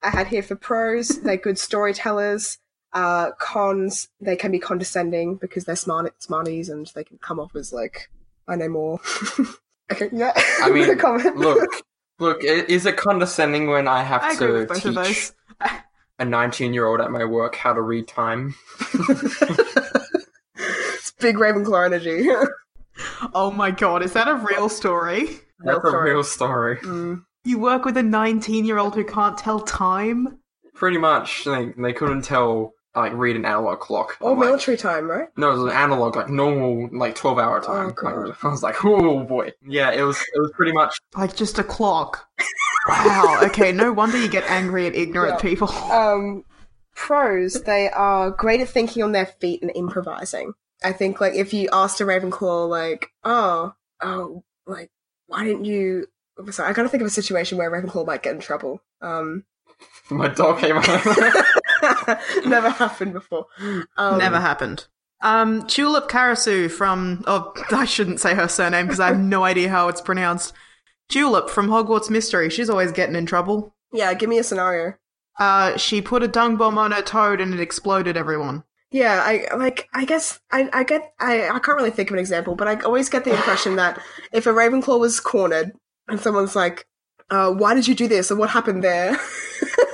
I had here for pros, they're good storytellers. Uh, cons, they can be condescending because they're smart smarties and they can come off as like, I know more. <laughs> okay, yeah. I <laughs> mean, comment. Look, look, is it condescending when I have I to agree with both teach <laughs> a 19 year old at my work how to read time? <laughs> it's big Ravenclaw energy. Oh my god, is that a real story? That's a story. real story. Mm. You work with a 19 year old who can't tell time? Pretty much, they, they couldn't tell, like, read an analog clock. Oh, I'm like, military time, right? No, it was an analog, like normal, like twelve hour time. Oh, God. Like, <laughs> I was like, oh boy, yeah. It was, it was pretty much. Like just a clock. <laughs> Wow, okay, no wonder you get angry at ignorant Yeah. people. um, pros, they are great at thinking on their feet and improvising. I think, like, if you asked a Ravenclaw, like, oh, oh, like, why didn't you? oh, Sorry, I gotta think of a situation where Ravenclaw might get in trouble. Um, <laughs> My dog came out. <laughs> never happened before. Um, Never happened. Um, Tulip Karasu from, oh, I shouldn't say her surname because I have no idea how it's pronounced. Tulip from Hogwarts Mystery. She's always getting in trouble. Yeah, give me a scenario. Uh, she put a dung bomb on her toad and it exploded everyone. Yeah, I like. I guess I. I get. I. I can't really think of an example, but I always get the impression that if a Ravenclaw was cornered and someone's like, uh, "Why did you do this?" or "What happened there?" <laughs>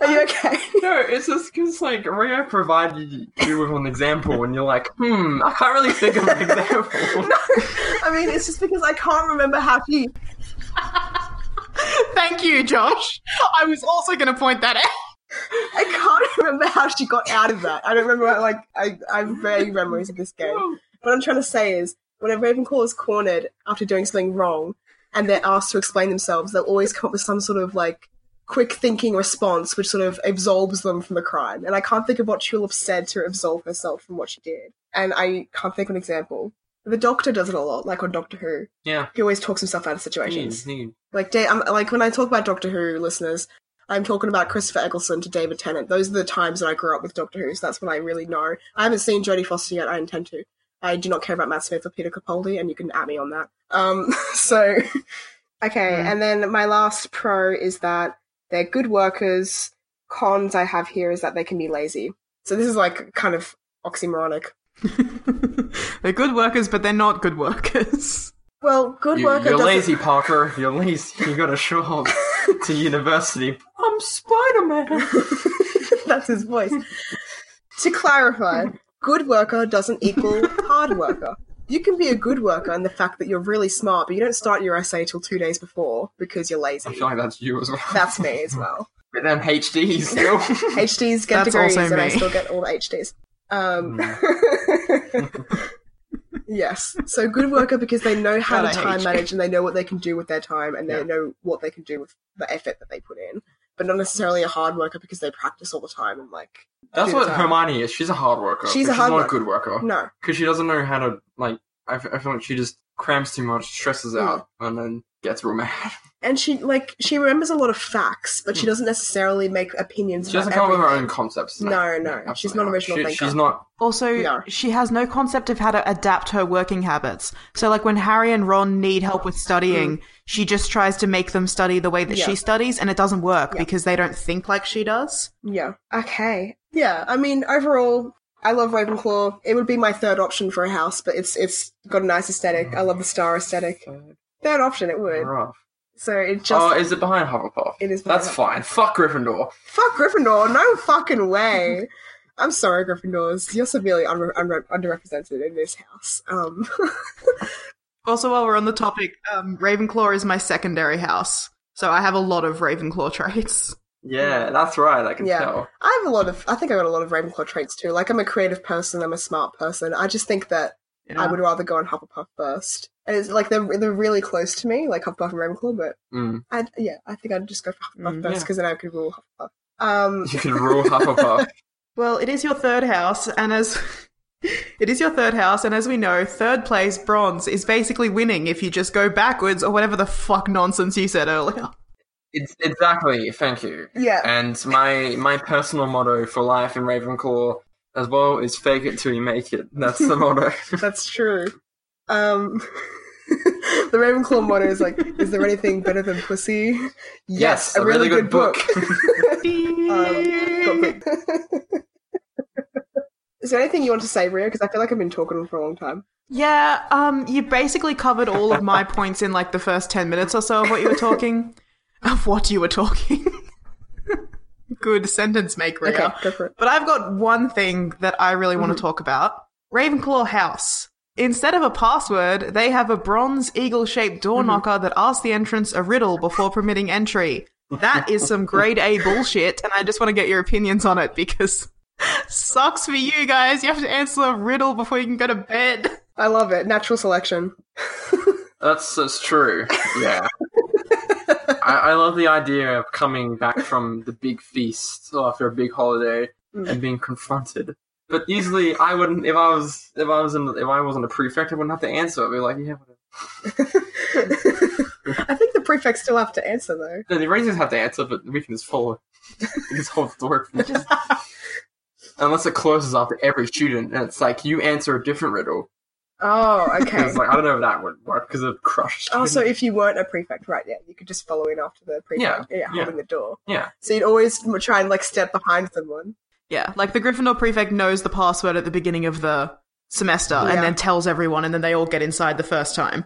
Are you okay? <laughs> no, it's just because like Ria provided you with an example, and you're like, hmm, I can't really think of an <laughs> example. I mean, it's just because I can't remember how she. <laughs> Thank you, Josh. I was also going to point that out. I can't remember how she got out of that. I don't remember. Like, I. I have vague memories of this game. What I'm trying to say is, when a Ravenclaw is cornered after doing something wrong, and they're asked to explain themselves, they'll always come up with some sort of like quick thinking response, which sort of absolves them from the crime. And I can't think of what Tulip said to absolve herself from what she did. And I can't think of an example. The Doctor does it a lot, like on Doctor Who. Yeah, He always talks himself out of situations. he, Like, I'm, like when I talk about Doctor Who, listeners, I'm talking about Christopher Eccleston to David Tennant. Those are the times that I grew up with Doctor Who, so that's when I really know. I haven't seen Jodie Foster yet. I intend to. I do not care about Matt Smith or Peter Capaldi, and you can at me on that. Um, <laughs> so, <laughs> okay, Hmm. and then my last pro is that they're good workers. Cons I have here is that they can be lazy. So this is like kind of oxymoronic. <laughs> they're good workers, but they're not good workers. Well, good you, worker you're doesn't- lazy, Parker. You're lazy. <laughs> You got to show up to university. I'm Spider Man. <laughs> That's his voice. to clarify, good worker doesn't equal hard worker. You can be a good worker in the fact that you're really smart, but you don't start your essay till two days before because you're lazy. I lazy. feel like that's you as well. That's me as <laughs> well. But then HD still. <laughs> HDs get That's degrees, also and I still get all the HDs. Um, <laughs> yes, so good worker because they know how to time you. manage and they know what they can do with their time and they Yeah. know what they can do with the effort that they put in. But not necessarily a hard worker because they practice all the time and like That's what. Hermione is. She's a hard worker. She's a hard not worker. a good worker. no. Because she doesn't know how to, like, I, f- I feel like she just crams too much, stresses Mm. out, and then gets real <laughs> mad. And she like she remembers a lot of facts, but she doesn't necessarily make opinions. Hmm. She doesn't come up with her own concepts. No, no, she's absolutely not original She- thinker. She's not. Also, No. she has no concept of how to adapt her working habits. So, like when Harry and Ron need help with studying, she just tries to make them study the way that Hmm. Yeah. she studies, and it doesn't work Yeah. because they don't think like she does. Yeah. Okay. Yeah. I mean, overall, I love Ravenclaw. It would be my third option for a house, but it's it's got a nice aesthetic. I love the star aesthetic. Third option, it would. Rough. So it just oh, is it behind Hufflepuff? It is behind That's fine. Fuck Gryffindor. fuck Gryffindor. No fucking way. I'm sorry, Gryffindors. You're severely unre- unre- underrepresented in this house. Um, <laughs> Also, while we're on the topic, um, Ravenclaw is my secondary house. So I have a lot of Ravenclaw traits. Yeah, that's right. I can yeah, tell. I have a lot of. I think I got a lot of Ravenclaw traits too. Like I'm a creative person. I'm a smart person. I just think that Yeah. I would rather go on Hufflepuff first. And it's like they're they're really close to me, like Hufflepuff and Ravenclaw. But Mm. I yeah, I think I'd just go for Hufflepuff Mm, first yeah. because then I could rule Hufflepuff. Um, You can rule Hufflepuff. <laughs> Well, it is your third house, and as <laughs> it is your third house, and as we know, third place bronze is basically winning if you just go backwards or whatever the fuck nonsense you said earlier. <laughs> It's exactly. Thank you. yeah, And my my personal motto for life in Ravenclaw as well is fake it till you make it. That's the motto. <laughs> <laughs> that's true. Um, <laughs> the Ravenclaw motto is like, "Is there anything better than pussy?" Yes, a really good book. Um. Is there anything you want to say, Ria? Because I feel like I've been talking for a long time. Yeah, um, you basically covered all of my points in like the first 10 minutes or so of what you were talking. Of what you were talking. Good sentence maker. Okay, go for it. But I've got one thing that I really want to mm-hmm. talk about Ravenclaw House. Instead of a password, they have a bronze eagle shaped door mm-hmm. knocker that asks the entrance a riddle before permitting entry. That is some grade A bullshit, and I just want to get your opinions on it because <laughs> sucks for you guys. You have to answer a riddle before you can go to bed. I love it. Natural selection. <laughs> That's that's true. Yeah. I, I love the idea of coming back from the big feast after a big holiday Mm. and being confronted. But usually, I wouldn't. If I was, if I was in, if I wasn't a prefect, I wouldn't have to answer. I'd be like, yeah, whatever. <laughs> I think the prefects still have to answer though. Then the rangers have to answer, but we can just follow. we just hold the work. <laughs> Unless it closes after every student, and it's like you answer a different riddle. Oh, <laughs> okay. It's like I don't know if that would work because of crush. Oh, so if you weren't a prefect, right? Yeah, you could just follow in after the prefect. Yeah, Yeah, yeah. holding the door. yeah, So you'd always try and like step behind someone. Yeah, like the Gryffindor prefect knows the password at the beginning of the semester Yeah. and then tells everyone, and then they all get inside the first time.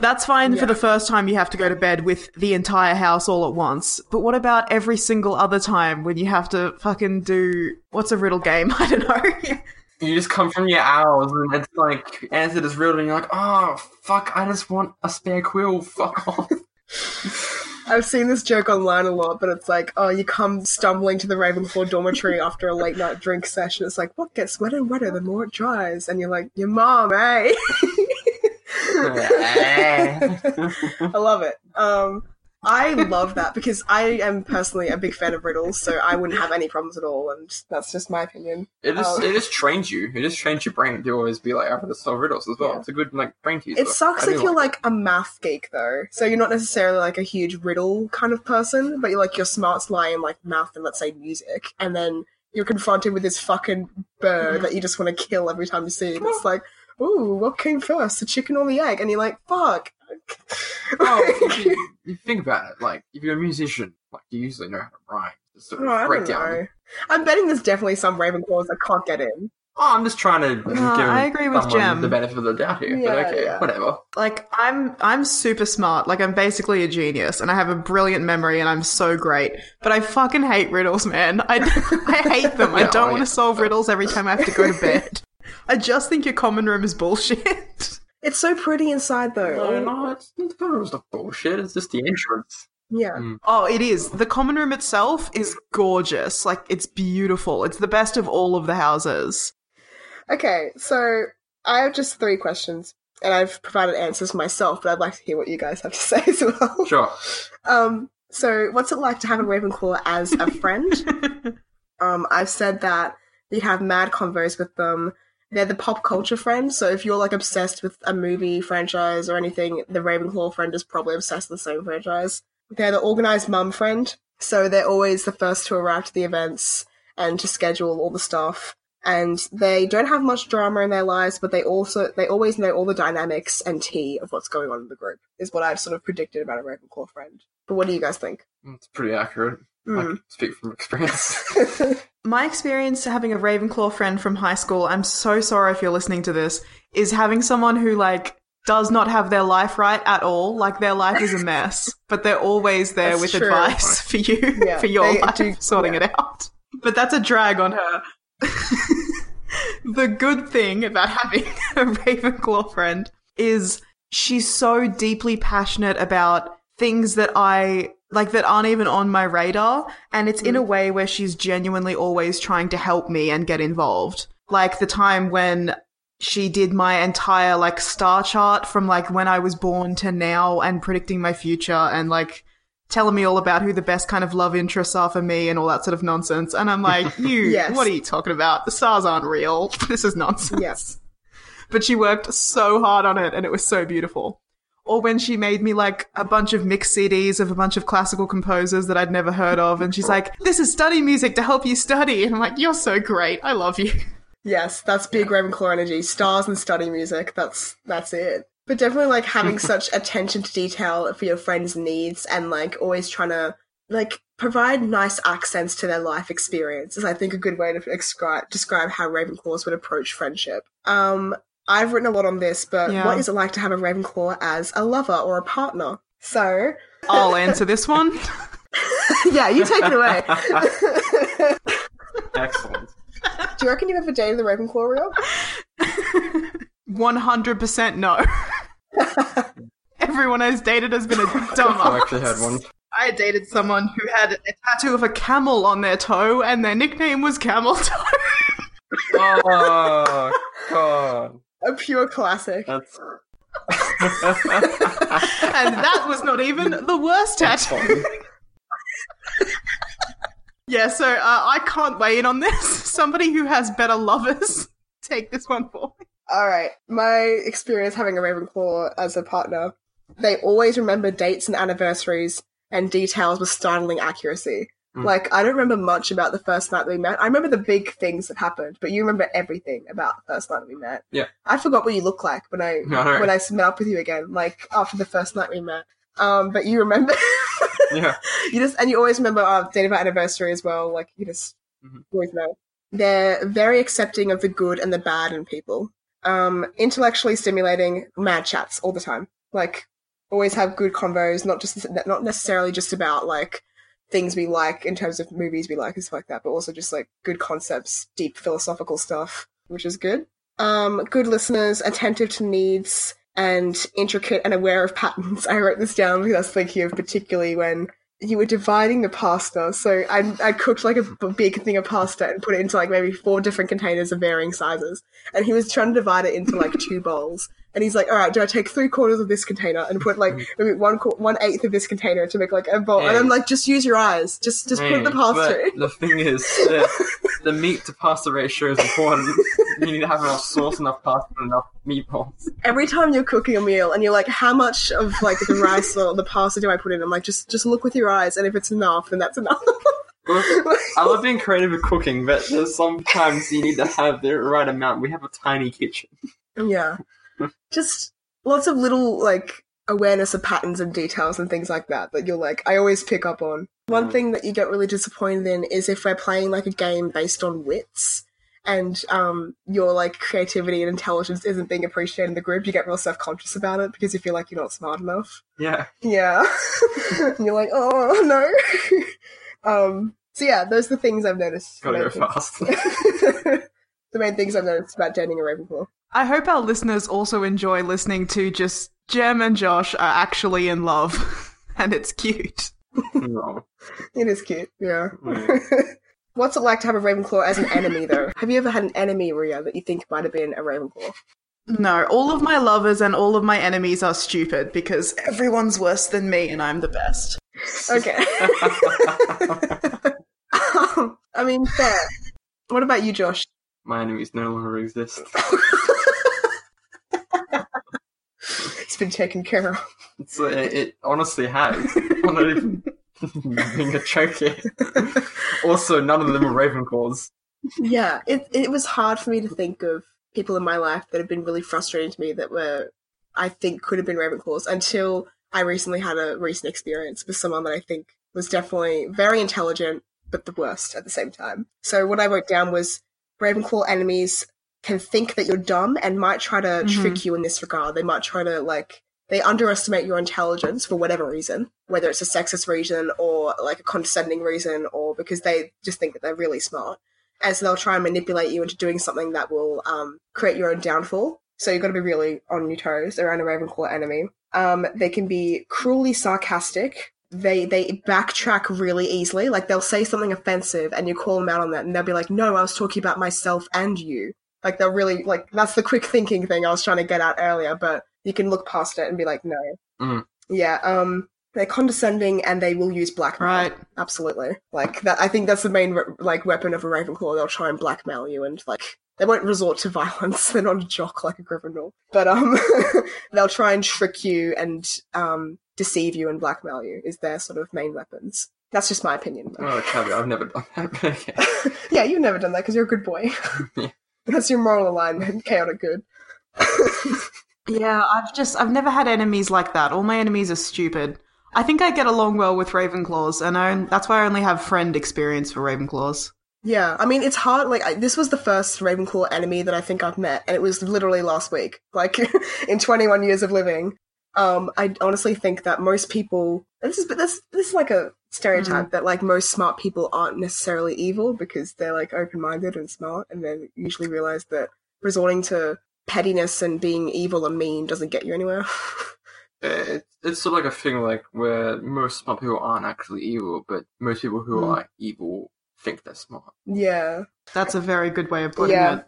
That's fine Yeah. for the first time you have to go to bed with the entire house all at once. But what about every single other time when you have to fucking do what's a riddle game? <laughs> I don't know. <laughs> you just come from your hours and it's like answer this riddle, and you're like, oh fuck, I just want a spare quill. Fuck off. <laughs> I've seen this joke online a lot, but it's like, oh, you come stumbling to the Ravenclaw dormitory after a late night drink session. It's like, what gets wetter and wetter the more it dries? And you're like, your mom, eh? <laughs> <laughs> I love it. Um, I love that because I am personally a big fan of riddles, so I wouldn't have any problems at all, and that's just my opinion. It just Oh. it just trains you. It just trains your brain to always be like able to solve riddles as well. Yeah. It's a good like brain teaser. It sucks if you're like a math geek though. So you're not necessarily like a huge riddle kind of person, but you're like your smarts lie in like math and let's say music, and then you're confronted with this fucking bird mm-hmm. that you just want to kill every time you see it. It's like, ooh, what came first, the chicken or the egg? And you're like, fuck. Oh, <laughs> if you, you think about it, like if you're a musician, like you usually know how to rhyme. Just sort of Oh, I break don't down. know. I'm betting there's definitely some Ravenclaws that can't get in. Oh, I'm just trying to give oh, I agree with someone Jem. the benefit of the doubt here. Yeah, but okay, yeah. whatever. like I'm I'm super smart. Like I'm basically a genius and I have a brilliant memory and I'm so great. But I fucking hate riddles, man. I, <laughs> I hate them. <laughs> I don't oh, want yeah. to solve riddles every time I have to go to bed. <laughs> I just think your common room is bullshit. <laughs> It's so pretty inside though. No, no, it's, it's not bullshit. It's just the entrance. Yeah. Oh, it is. The common room itself is gorgeous. Like it's beautiful. It's the best of all of the houses. Okay, so I have just three questions, and I've provided answers myself, but I'd like to hear what you guys have to <laughs> say as well. Sure. Um, so what's it like to have a Ravenclaw as a friend? um, I've said that you have mad convos with them. They're the pop culture friend. So if you're like obsessed with a movie franchise or anything, the Ravenclaw friend is probably obsessed with the same franchise. They're the organized mum friend. So they're always the first to arrive to the events and to schedule all the stuff. And they don't have much drama in their lives, but they also they always know all the dynamics and tea of what's going on in the group. Is what I've sort of predicted about a Ravenclaw friend. But what do you guys think? It's pretty accurate. I Mm. can speak from experience. <laughs> My experience having a Ravenclaw friend from high school, I'm so sorry if you're listening to this, is having someone who like does not have their life right at all. Like their life is a mess, <laughs> but they're always there That's with true. advice <laughs> for you Yeah, for your life, do- sorting yeah. it out. But that's a drag on her. <laughs> the good thing about having a Ravenclaw friend is she's so deeply passionate about things that I like that aren't even on my radar. And it's in a mm. way where she's genuinely always trying to help me and get involved. Like the time when she did my entire like star chart from like when I was born to now and predicting my future and like telling me all about who the best kind of love interests are for me and all that sort of nonsense. And I'm like, <laughs> you, Yes. what are you talking about? The stars aren't real. <laughs> This is nonsense yes. but she worked so hard on it and it was so beautiful. Or when she made me like a bunch of mixed CDs of a bunch of classical composers that I'd never heard of, and she's like, This is study music to help you study. And I'm like, You're so great. I love you. Yes, that's big Ravenclaw energy. Stars and study music. That's that's it. But definitely like having <laughs> such attention to detail for your friends' needs and like always trying to like provide nice accents to their life experience is I think a good way to describe describe how Ravenclaws would approach friendship. Um I've written a lot on this, but Yeah. what is it like to have a Ravenclaw as a lover or a partner? So I'll answer this one. <laughs> <laughs> yeah, you take it away. <laughs> Excellent. Do you reckon you've ever dated the Ravenclaw real? 100% no. Everyone I've dated has been a I've I actually had one. I dated someone who had a tattoo of a camel on their toe, and their nickname was Camel Toe. Oh god, A pure classic. that's <laughs> and that was not even the worst that's tattoo. <laughs> Yeah, so uh, I can't weigh in on this. <laughs> Somebody who has better lovers, take this one for me. All right. My experience having a Ravenclaw as a partner, they always remember dates and anniversaries and details with startling accuracy. Mm. Like, I don't remember much about the first night we met. I remember the big things that happened, but you remember everything about the first night we met. Yeah. I forgot what you look like when I <laughs> No, no. when I met up with you again, like after the first night we met. Um, but you remember. <laughs> Yeah. you just and you always remember our date of our anniversary as well. Like you just Mhm. always know. They're very accepting of the good and the bad in people. Um, intellectually stimulating, mad chats all the time. Like always have good convos, not just not necessarily just about like things we like in terms of movies we like and stuff like that, but also just like good concepts, deep philosophical stuff, which is good. Um, good listeners, attentive to needs, and intricate and aware of patterns. <laughs> I wrote this down because I was thinking of particularly when you were dividing the pasta. So I, I cooked like a big thing of pasta and put it into like maybe four different containers of varying sizes. And he was trying to divide it into like two bowls. And he's like, all right, do I take three quarters of this container and put like mm. maybe one qu- one eighth of this container to make like a bowl? And I'm mm. like, just use your eyes. Just just put the mm, Hey, pasta the thing is, the, the meat to pasta ratio is important. you need to have enough sauce, enough pasta, and enough meatballs. every time you're cooking a meal and you're like, how much of like the rice or the pasta do I put in? I'm like, just just look with your eyes, and if it's enough, then that's enough. <laughs> I love being creative with cooking, but there's sometimes you need to have the right amount. We have a tiny kitchen. yeah, just lots of little like awareness of patterns and details and things like that that you're like, I always pick up on. One Mm. thing that you get really disappointed in is if we're playing like a game based on wits. And um, your like creativity and intelligence isn't being appreciated in the group. You get real self conscious about it because you feel like you're not smart enough. Yeah. Yeah. and <laughs> you're like, oh <laughs> no. <laughs> um so yeah, those are the things I've noticed. Gotta go fast. Things- the main things I've noticed about dating a Ravenclaw. I hope our listeners also enjoy listening to just Jem and Josh are actually in love, <laughs> and it's cute. no. It is cute, yeah. Mm. <laughs> What's it like to have a Ravenclaw as an enemy though? Have you ever had an enemy, Ria, that you think might have been a Ravenclaw? No, all of my lovers and all of my enemies are stupid because everyone's worse than me and I'm the best. Okay. <laughs> I mean, fair. What about you, Josh? My enemies no longer exist. <laughs> <laughs> it's been taken care of. It's, uh, it, it honestly has. I'm not <laughs> even being a joke here. also, none of them are Ravenclaws. Yeah, it it was hard for me to think of people in my life that have been really frustrating to me that were I think could have been Ravenclaws until I recently had a recent experience with someone that I think was definitely very intelligent but the worst at the same time. So what I wrote down was Ravenclaw enemies can think that you're dumb and might try to Mhm. trick you in this regard. They might try to like they underestimate your intelligence for whatever reason, whether it's a sexist reason or like a condescending reason or because they just think that they're really smart. And so they'll try and manipulate you into doing something that will um, create your own downfall. So you've got to be really on your toes around a Ravenclaw enemy. Um, they can be cruelly sarcastic. They they backtrack really easily. Like they'll say something offensive, and you call them out on that, and they'll be like, "No, I was talking about myself and you." Like they'll really like that's the quick thinking thing I was trying to get at earlier, but you can look past it and be like, "No." Mm. Yeah. Um. They're condescending, and they will use blackmail. Right. Absolutely. Like that. I think that's the main re- like weapon of a Ravenclaw. They'll try and blackmail you, and like they won't resort to <laughs> violence. They're not a jock like a Gryffindor, but um, <laughs> they'll try and trick you and um deceive you and blackmail you. Is their sort of main weapons. That's just my opinion. though. Oh, caveat, I've never done that. <laughs> okay. <laughs> yeah, you've never done that because you're a good boy. <laughs> Yeah. That's your moral alignment. Chaotic good. Yeah, I've just I've never had enemies like that. All my enemies are stupid. I think I get along well with Ravenclaws, and I, that's why I only have friend experience for Ravenclaws. Yeah, I mean it's hard. Like I, this was the first Ravenclaw enemy that I think I've met, and it was literally last week. Like in 21 years of living, um, I honestly think that most people. This is but this this is like a stereotype that like most smart people aren't necessarily evil because they're like open minded and smart, and they usually realize that resorting to pettiness and being evil and mean doesn't get you anywhere. <laughs> It, it's sort of like a thing like where most smart people aren't actually evil, but most people who Mm. are evil think they're smart. yeah. That's a very good way of putting Yeah. it.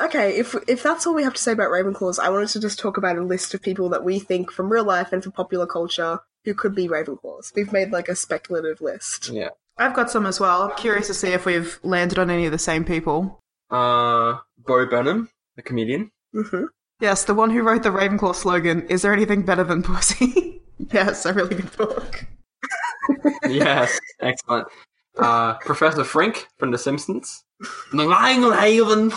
Okay, if if that's all we have to say about Ravenclaws, I wanted to just talk about a list of people that we think from real life and from popular culture who could be Ravenclaws. We've made like a speculative list. Yeah. I've got some as well. I'm curious to see if we've landed on any of the same people. Uh, Bo Burnham, the comedian. hmm Yes, the one who wrote the Ravenclaw slogan, Is there anything better than pussy? <laughs> yes, a really good book. yes, excellent. Uh, Professor Frink from The Simpsons. The Lying Raven.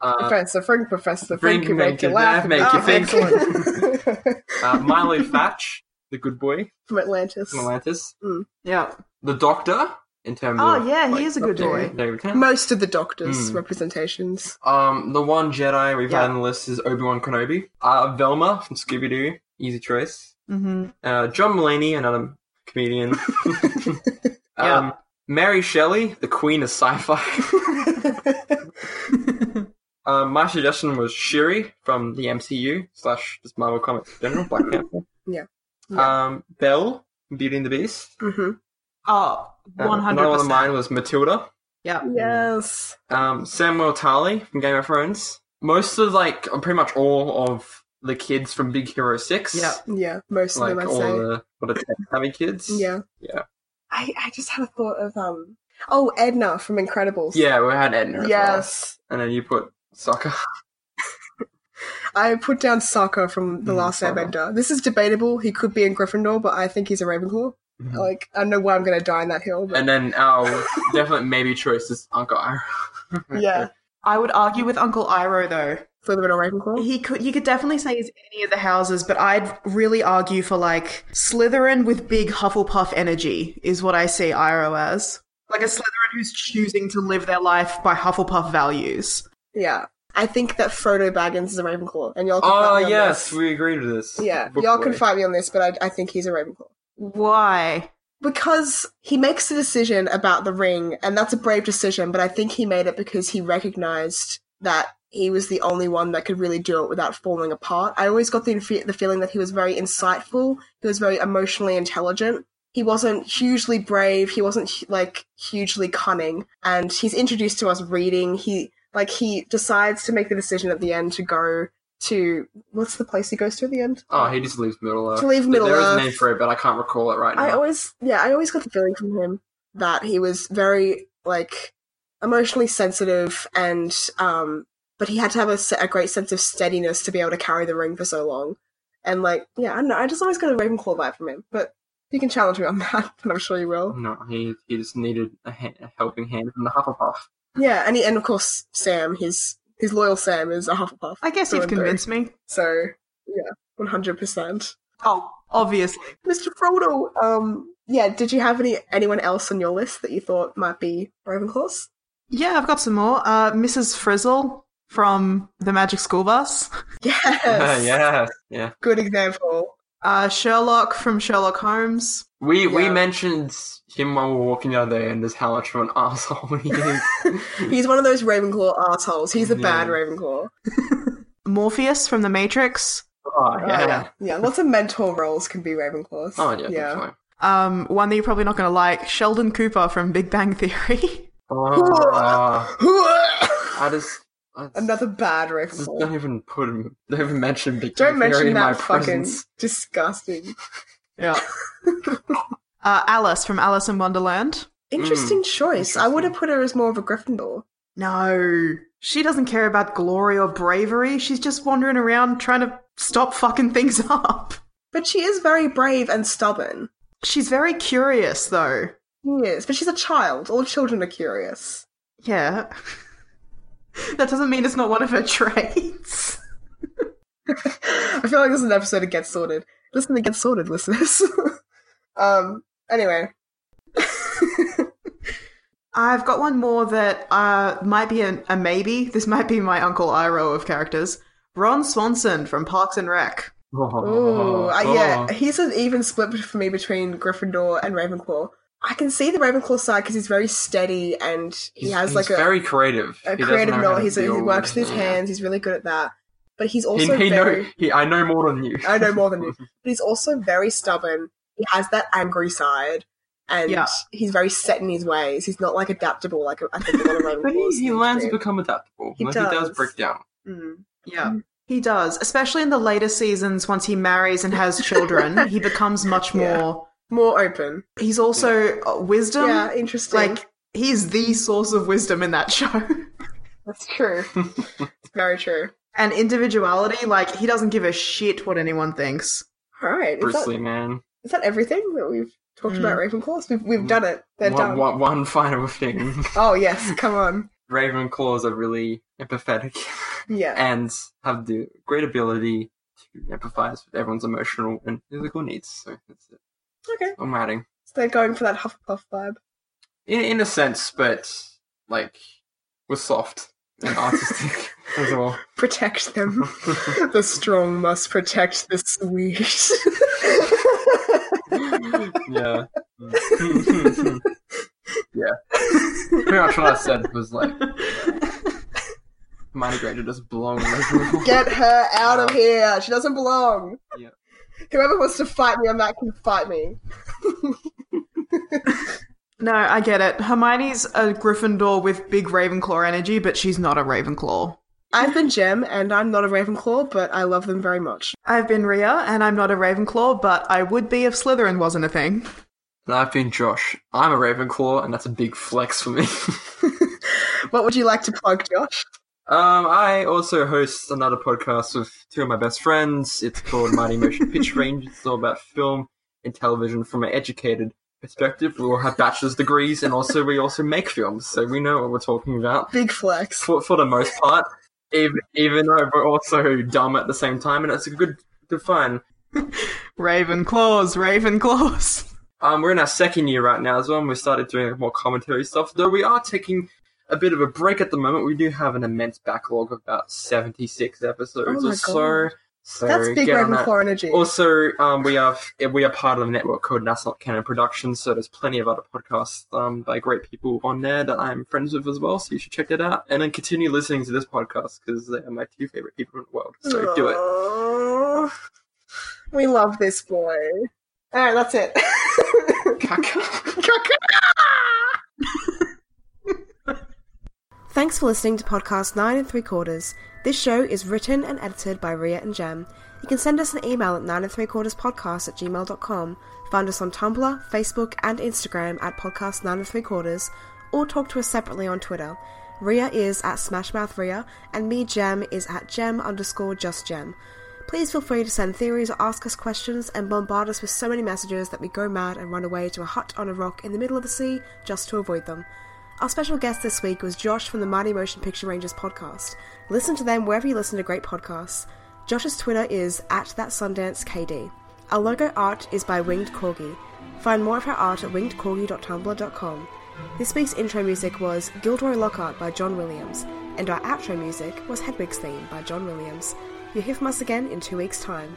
Uh, Professor Frank, Professor Frank Frank, who make make you you laugh, laugh, make you think. excellent. <laughs> uh, Milo Thatch, the good boy From Atlantis. from Atlantis. Yeah. The Doctor, in terms Oh, of. yeah, he is a good Doctor boy. David Tennant. Most of the Doctor's Mm. representations. Um, the one Jedi we've Yeah. had on the list is Obi Wan Kenobi. Uh, Velma from Scooby Doo, easy choice. hmm Uh, John Mulaney, another comedian. <laughs> <laughs> Yeah. um, Mary Shelley, the queen of sci-fi. <laughs> um, my suggestion was Shuri from the MCU slash just Marvel Comics in general, Black Panther. Yeah. Um, Belle Beauty and the Beast. hmm Oh, Uh, 100%. Another one of mine was Matilda. Yeah. Yes. Um, Samwell Tarly from Game of Thrones. Most of like, uh, pretty much all of the kids from Big Hero Six. Yeah. Yeah, most of them I all say. the what are savvy kids. Yeah. Yeah. I, I just had a thought of um oh Edna from Incredibles. Yeah, we had Edna. as well. Yes. And then you put Sokka. <laughs> I put down Sokka from The Mm, Last Sokka. Airbender. This is debatable. He could be in Gryffindor, but I think he's a Ravenclaw. Mhm. Like, I don't know why I'm going to die on that hill, but And then our <laughs> definite maybe choice is Uncle Iroh. yeah. I would argue with Uncle Iroh, though. Slytherin or Ravenclaw? He could, you could definitely say he's any of the houses, but I'd really argue for like Slytherin with big Hufflepuff energy is what I see Iroh as. Like a Slytherin who's choosing to live their life by Hufflepuff values. Yeah. I think that Frodo Baggins is a Ravenclaw, and y'all can Oh fight me on yes, this. we agreed with this. Yeah, Book y'all can fight me on this, but I, I think he's a Ravenclaw. Why? Because he makes a decision about the ring, and that's a brave decision, but I think he made it because he recognized that he was the only one that could really do it without falling apart. I always got the, the feeling that he was very insightful, he was very emotionally intelligent. He wasn't hugely brave, he wasn't like hugely cunning, and he's introduced to us reading. He like he decides to make the decision at the end to go to what's the place he goes to at the end? Oh, he just leaves Middle Earth. To leave Middle There is a name for it, but I can't recall it right now. I always, yeah, I always got the feeling from him that he was very like, emotionally sensitive, and um, but he had to have a, a great sense of steadiness to be able to carry the ring for so long. And like, yeah, I don't know. I just always got a Ravenclaw vibe from him, but you can challenge me on <laughs> that, and I'm sure you will. No, he he just needed a, ha- a helping hand from the Hufflepuff. Yeah, and he, and of course Sam, his his loyal Sam is a Hufflepuff. I guess through you've and through. convinced me. So yeah, one hundred percent. Oh, obviously. Mr. Frodo. Um, yeah. Did you have any anyone else on your list that you thought might be Ravenclaws? Yeah, I've got some more. Uh, Mrs. Frizzle from the Magic School Bus. <laughs> Yes. <laughs> yeah, yeah. Good example. Uh, Sherlock from Sherlock Holmes. We we mentioned him while we were walking the other day, and just how much of an <laughs> asshole he is. <laughs> He's one of those Ravenclaw assholes. He's a bad Yeah. Ravenclaw. <laughs> Morpheus from The Matrix. oh yeah. yeah. Yeah. Lots of mentor roles can be Ravenclaws. Oh yeah, Yeah. Um, one that you're probably not going to like, Sheldon Cooper from Big Bang Theory. Oh, I just I just, Another bad I just Ravenclaw. don't even put him. Don't even mention Big Don't Bang mention in my that fucking presence. disgusting. <laughs> yeah. <laughs> uh, Alice from Alice in Wonderland. Interesting choice. I would have put her as more of a Gryffindor. No. She doesn't care about glory or bravery. She's just wandering around trying to stop fucking things <laughs> up. But she is very brave and stubborn. She's very curious, though. She is. But she's a child. All children are curious. Yeah. <laughs> that doesn't mean it's not one of her traits. <laughs> I feel like this is an episode of Get Sorted. Listen to Get Sorted, listeners. <laughs> um, anyway. I've got one more that uh, might be a, a maybe. This might be my Uncle Iroh of characters. Ron Swanson from Parks and Rec. Oh, Ooh, uh, yeah, he's an even split for me between Gryffindor and Ravenclaw. I can see the Ravenclaw side because he's very steady and he He's- has he's like a, very creative. a He creative know how to He's, he works with his hands. He's really good at that. But he's also he very. know. He, I know more than you. I know more than you. <laughs> But he's also very stubborn. He has that angry side, and Yeah. he's very set in his ways. He's not like adaptable like I think a lot of <laughs> Ravenclaws. But he, he learns to become adaptable. He like, he does does. break down. Mm. Yeah. He does. Especially in the later seasons, once he marries and has children, he becomes much <laughs> Yeah. more. More open. He's also uh, wisdom. yeah, interesting. Like, he's the source of wisdom in that <laughs> show. that's true. it's <laughs> very true. and individuality, like, he doesn't give a shit what anyone thinks. All right, is Bruce that, Lee, man. is that everything that we've talked Mm. about Ravenclaws? We've we've done it. They're One, done. one, one final thing. <laughs> Oh yes, come on. Ravenclaws are really empathetic Yeah. and have the great ability to empathize with everyone's emotional and physical needs. So that's it. Okay. I'm adding. So they're going for that Hufflepuff vibe. In, in a sense, but like we're soft and artistic <laughs> as well. Protect them. <laughs> the strong must protect the sweet. <laughs> yeah. yeah. Pretty much what I said was like Hermione Granger doesn't belong. Get her out of here. She doesn't belong. Yeah. Whoever wants to fight me on that can fight me. <laughs> No, I get it. Hermione's a Gryffindor with big Ravenclaw energy, but she's not a Ravenclaw. I've been Gem, and I'm not a Ravenclaw, but I love them very much. I've been Ria, and I'm not a Ravenclaw, but I would be if Slytherin wasn't a thing. And I've been Josh. I'm a Ravenclaw, and that's a big flex for me. <laughs> <laughs> What would you like to plug, Josh? Um, I also host another podcast with two of my best friends. It's called Mighty Motion Pitch <laughs> Range. It's all about film and television from an educated perspective. We all have bachelor's degrees, and also we also make films, so we know what we're talking about Big flex. for for the most part. Even even though we're also dumb at the same time, and it's a good good fun. <laughs> Ravenclaws, Ravenclaws. Um, we're in our second year right now as well, and we started doing more commentary stuff. Though we are taking a bit of a break at the moment. We do have an immense backlog of about seventy six episodes Oh my or so. God. So That's big get on that. Ravenclaw energy. Also, um, we have we are part of a network called That's Not Canon Productions, so there's plenty of other podcasts um, by great people on there that I'm friends with as well. So you should check that out, and then continue listening to this podcast because they are my two favorite people in the world. So do it. We love this boy. Alright, that's it. <laughs> <laughs> Thanks for listening to podcast 9 and 3 quarters. This show is written and edited by Ria and Jem. You can send us an email at 9 and 3 quarters podcast at gmail.com. Find us on Tumblr, Facebook, and Instagram at podcast 9 and 3 quarters, or talk to us separately on Twitter. Ria is at SmashmouthRia, and me, Gem, is at Gem underscore just Gem. Please feel free to send theories or ask us questions and bombard us with so many messages that we go mad and run away to a hut on a rock in the middle of the sea just to avoid them. Our special guest this week was Josh from the Mighty Motion Picture Rangers podcast. Listen to them wherever you listen to great podcasts. Josh's Twitter is at that Sundance KD. Our logo art is by Winged Corgi. Find more of her art at wingedcorgi.tumblr.com. This week's intro music was Gilderoy Lockhart by John Williams, and our outro music was Hedwig's Theme by John Williams. You'll hear from us again in two weeks' time.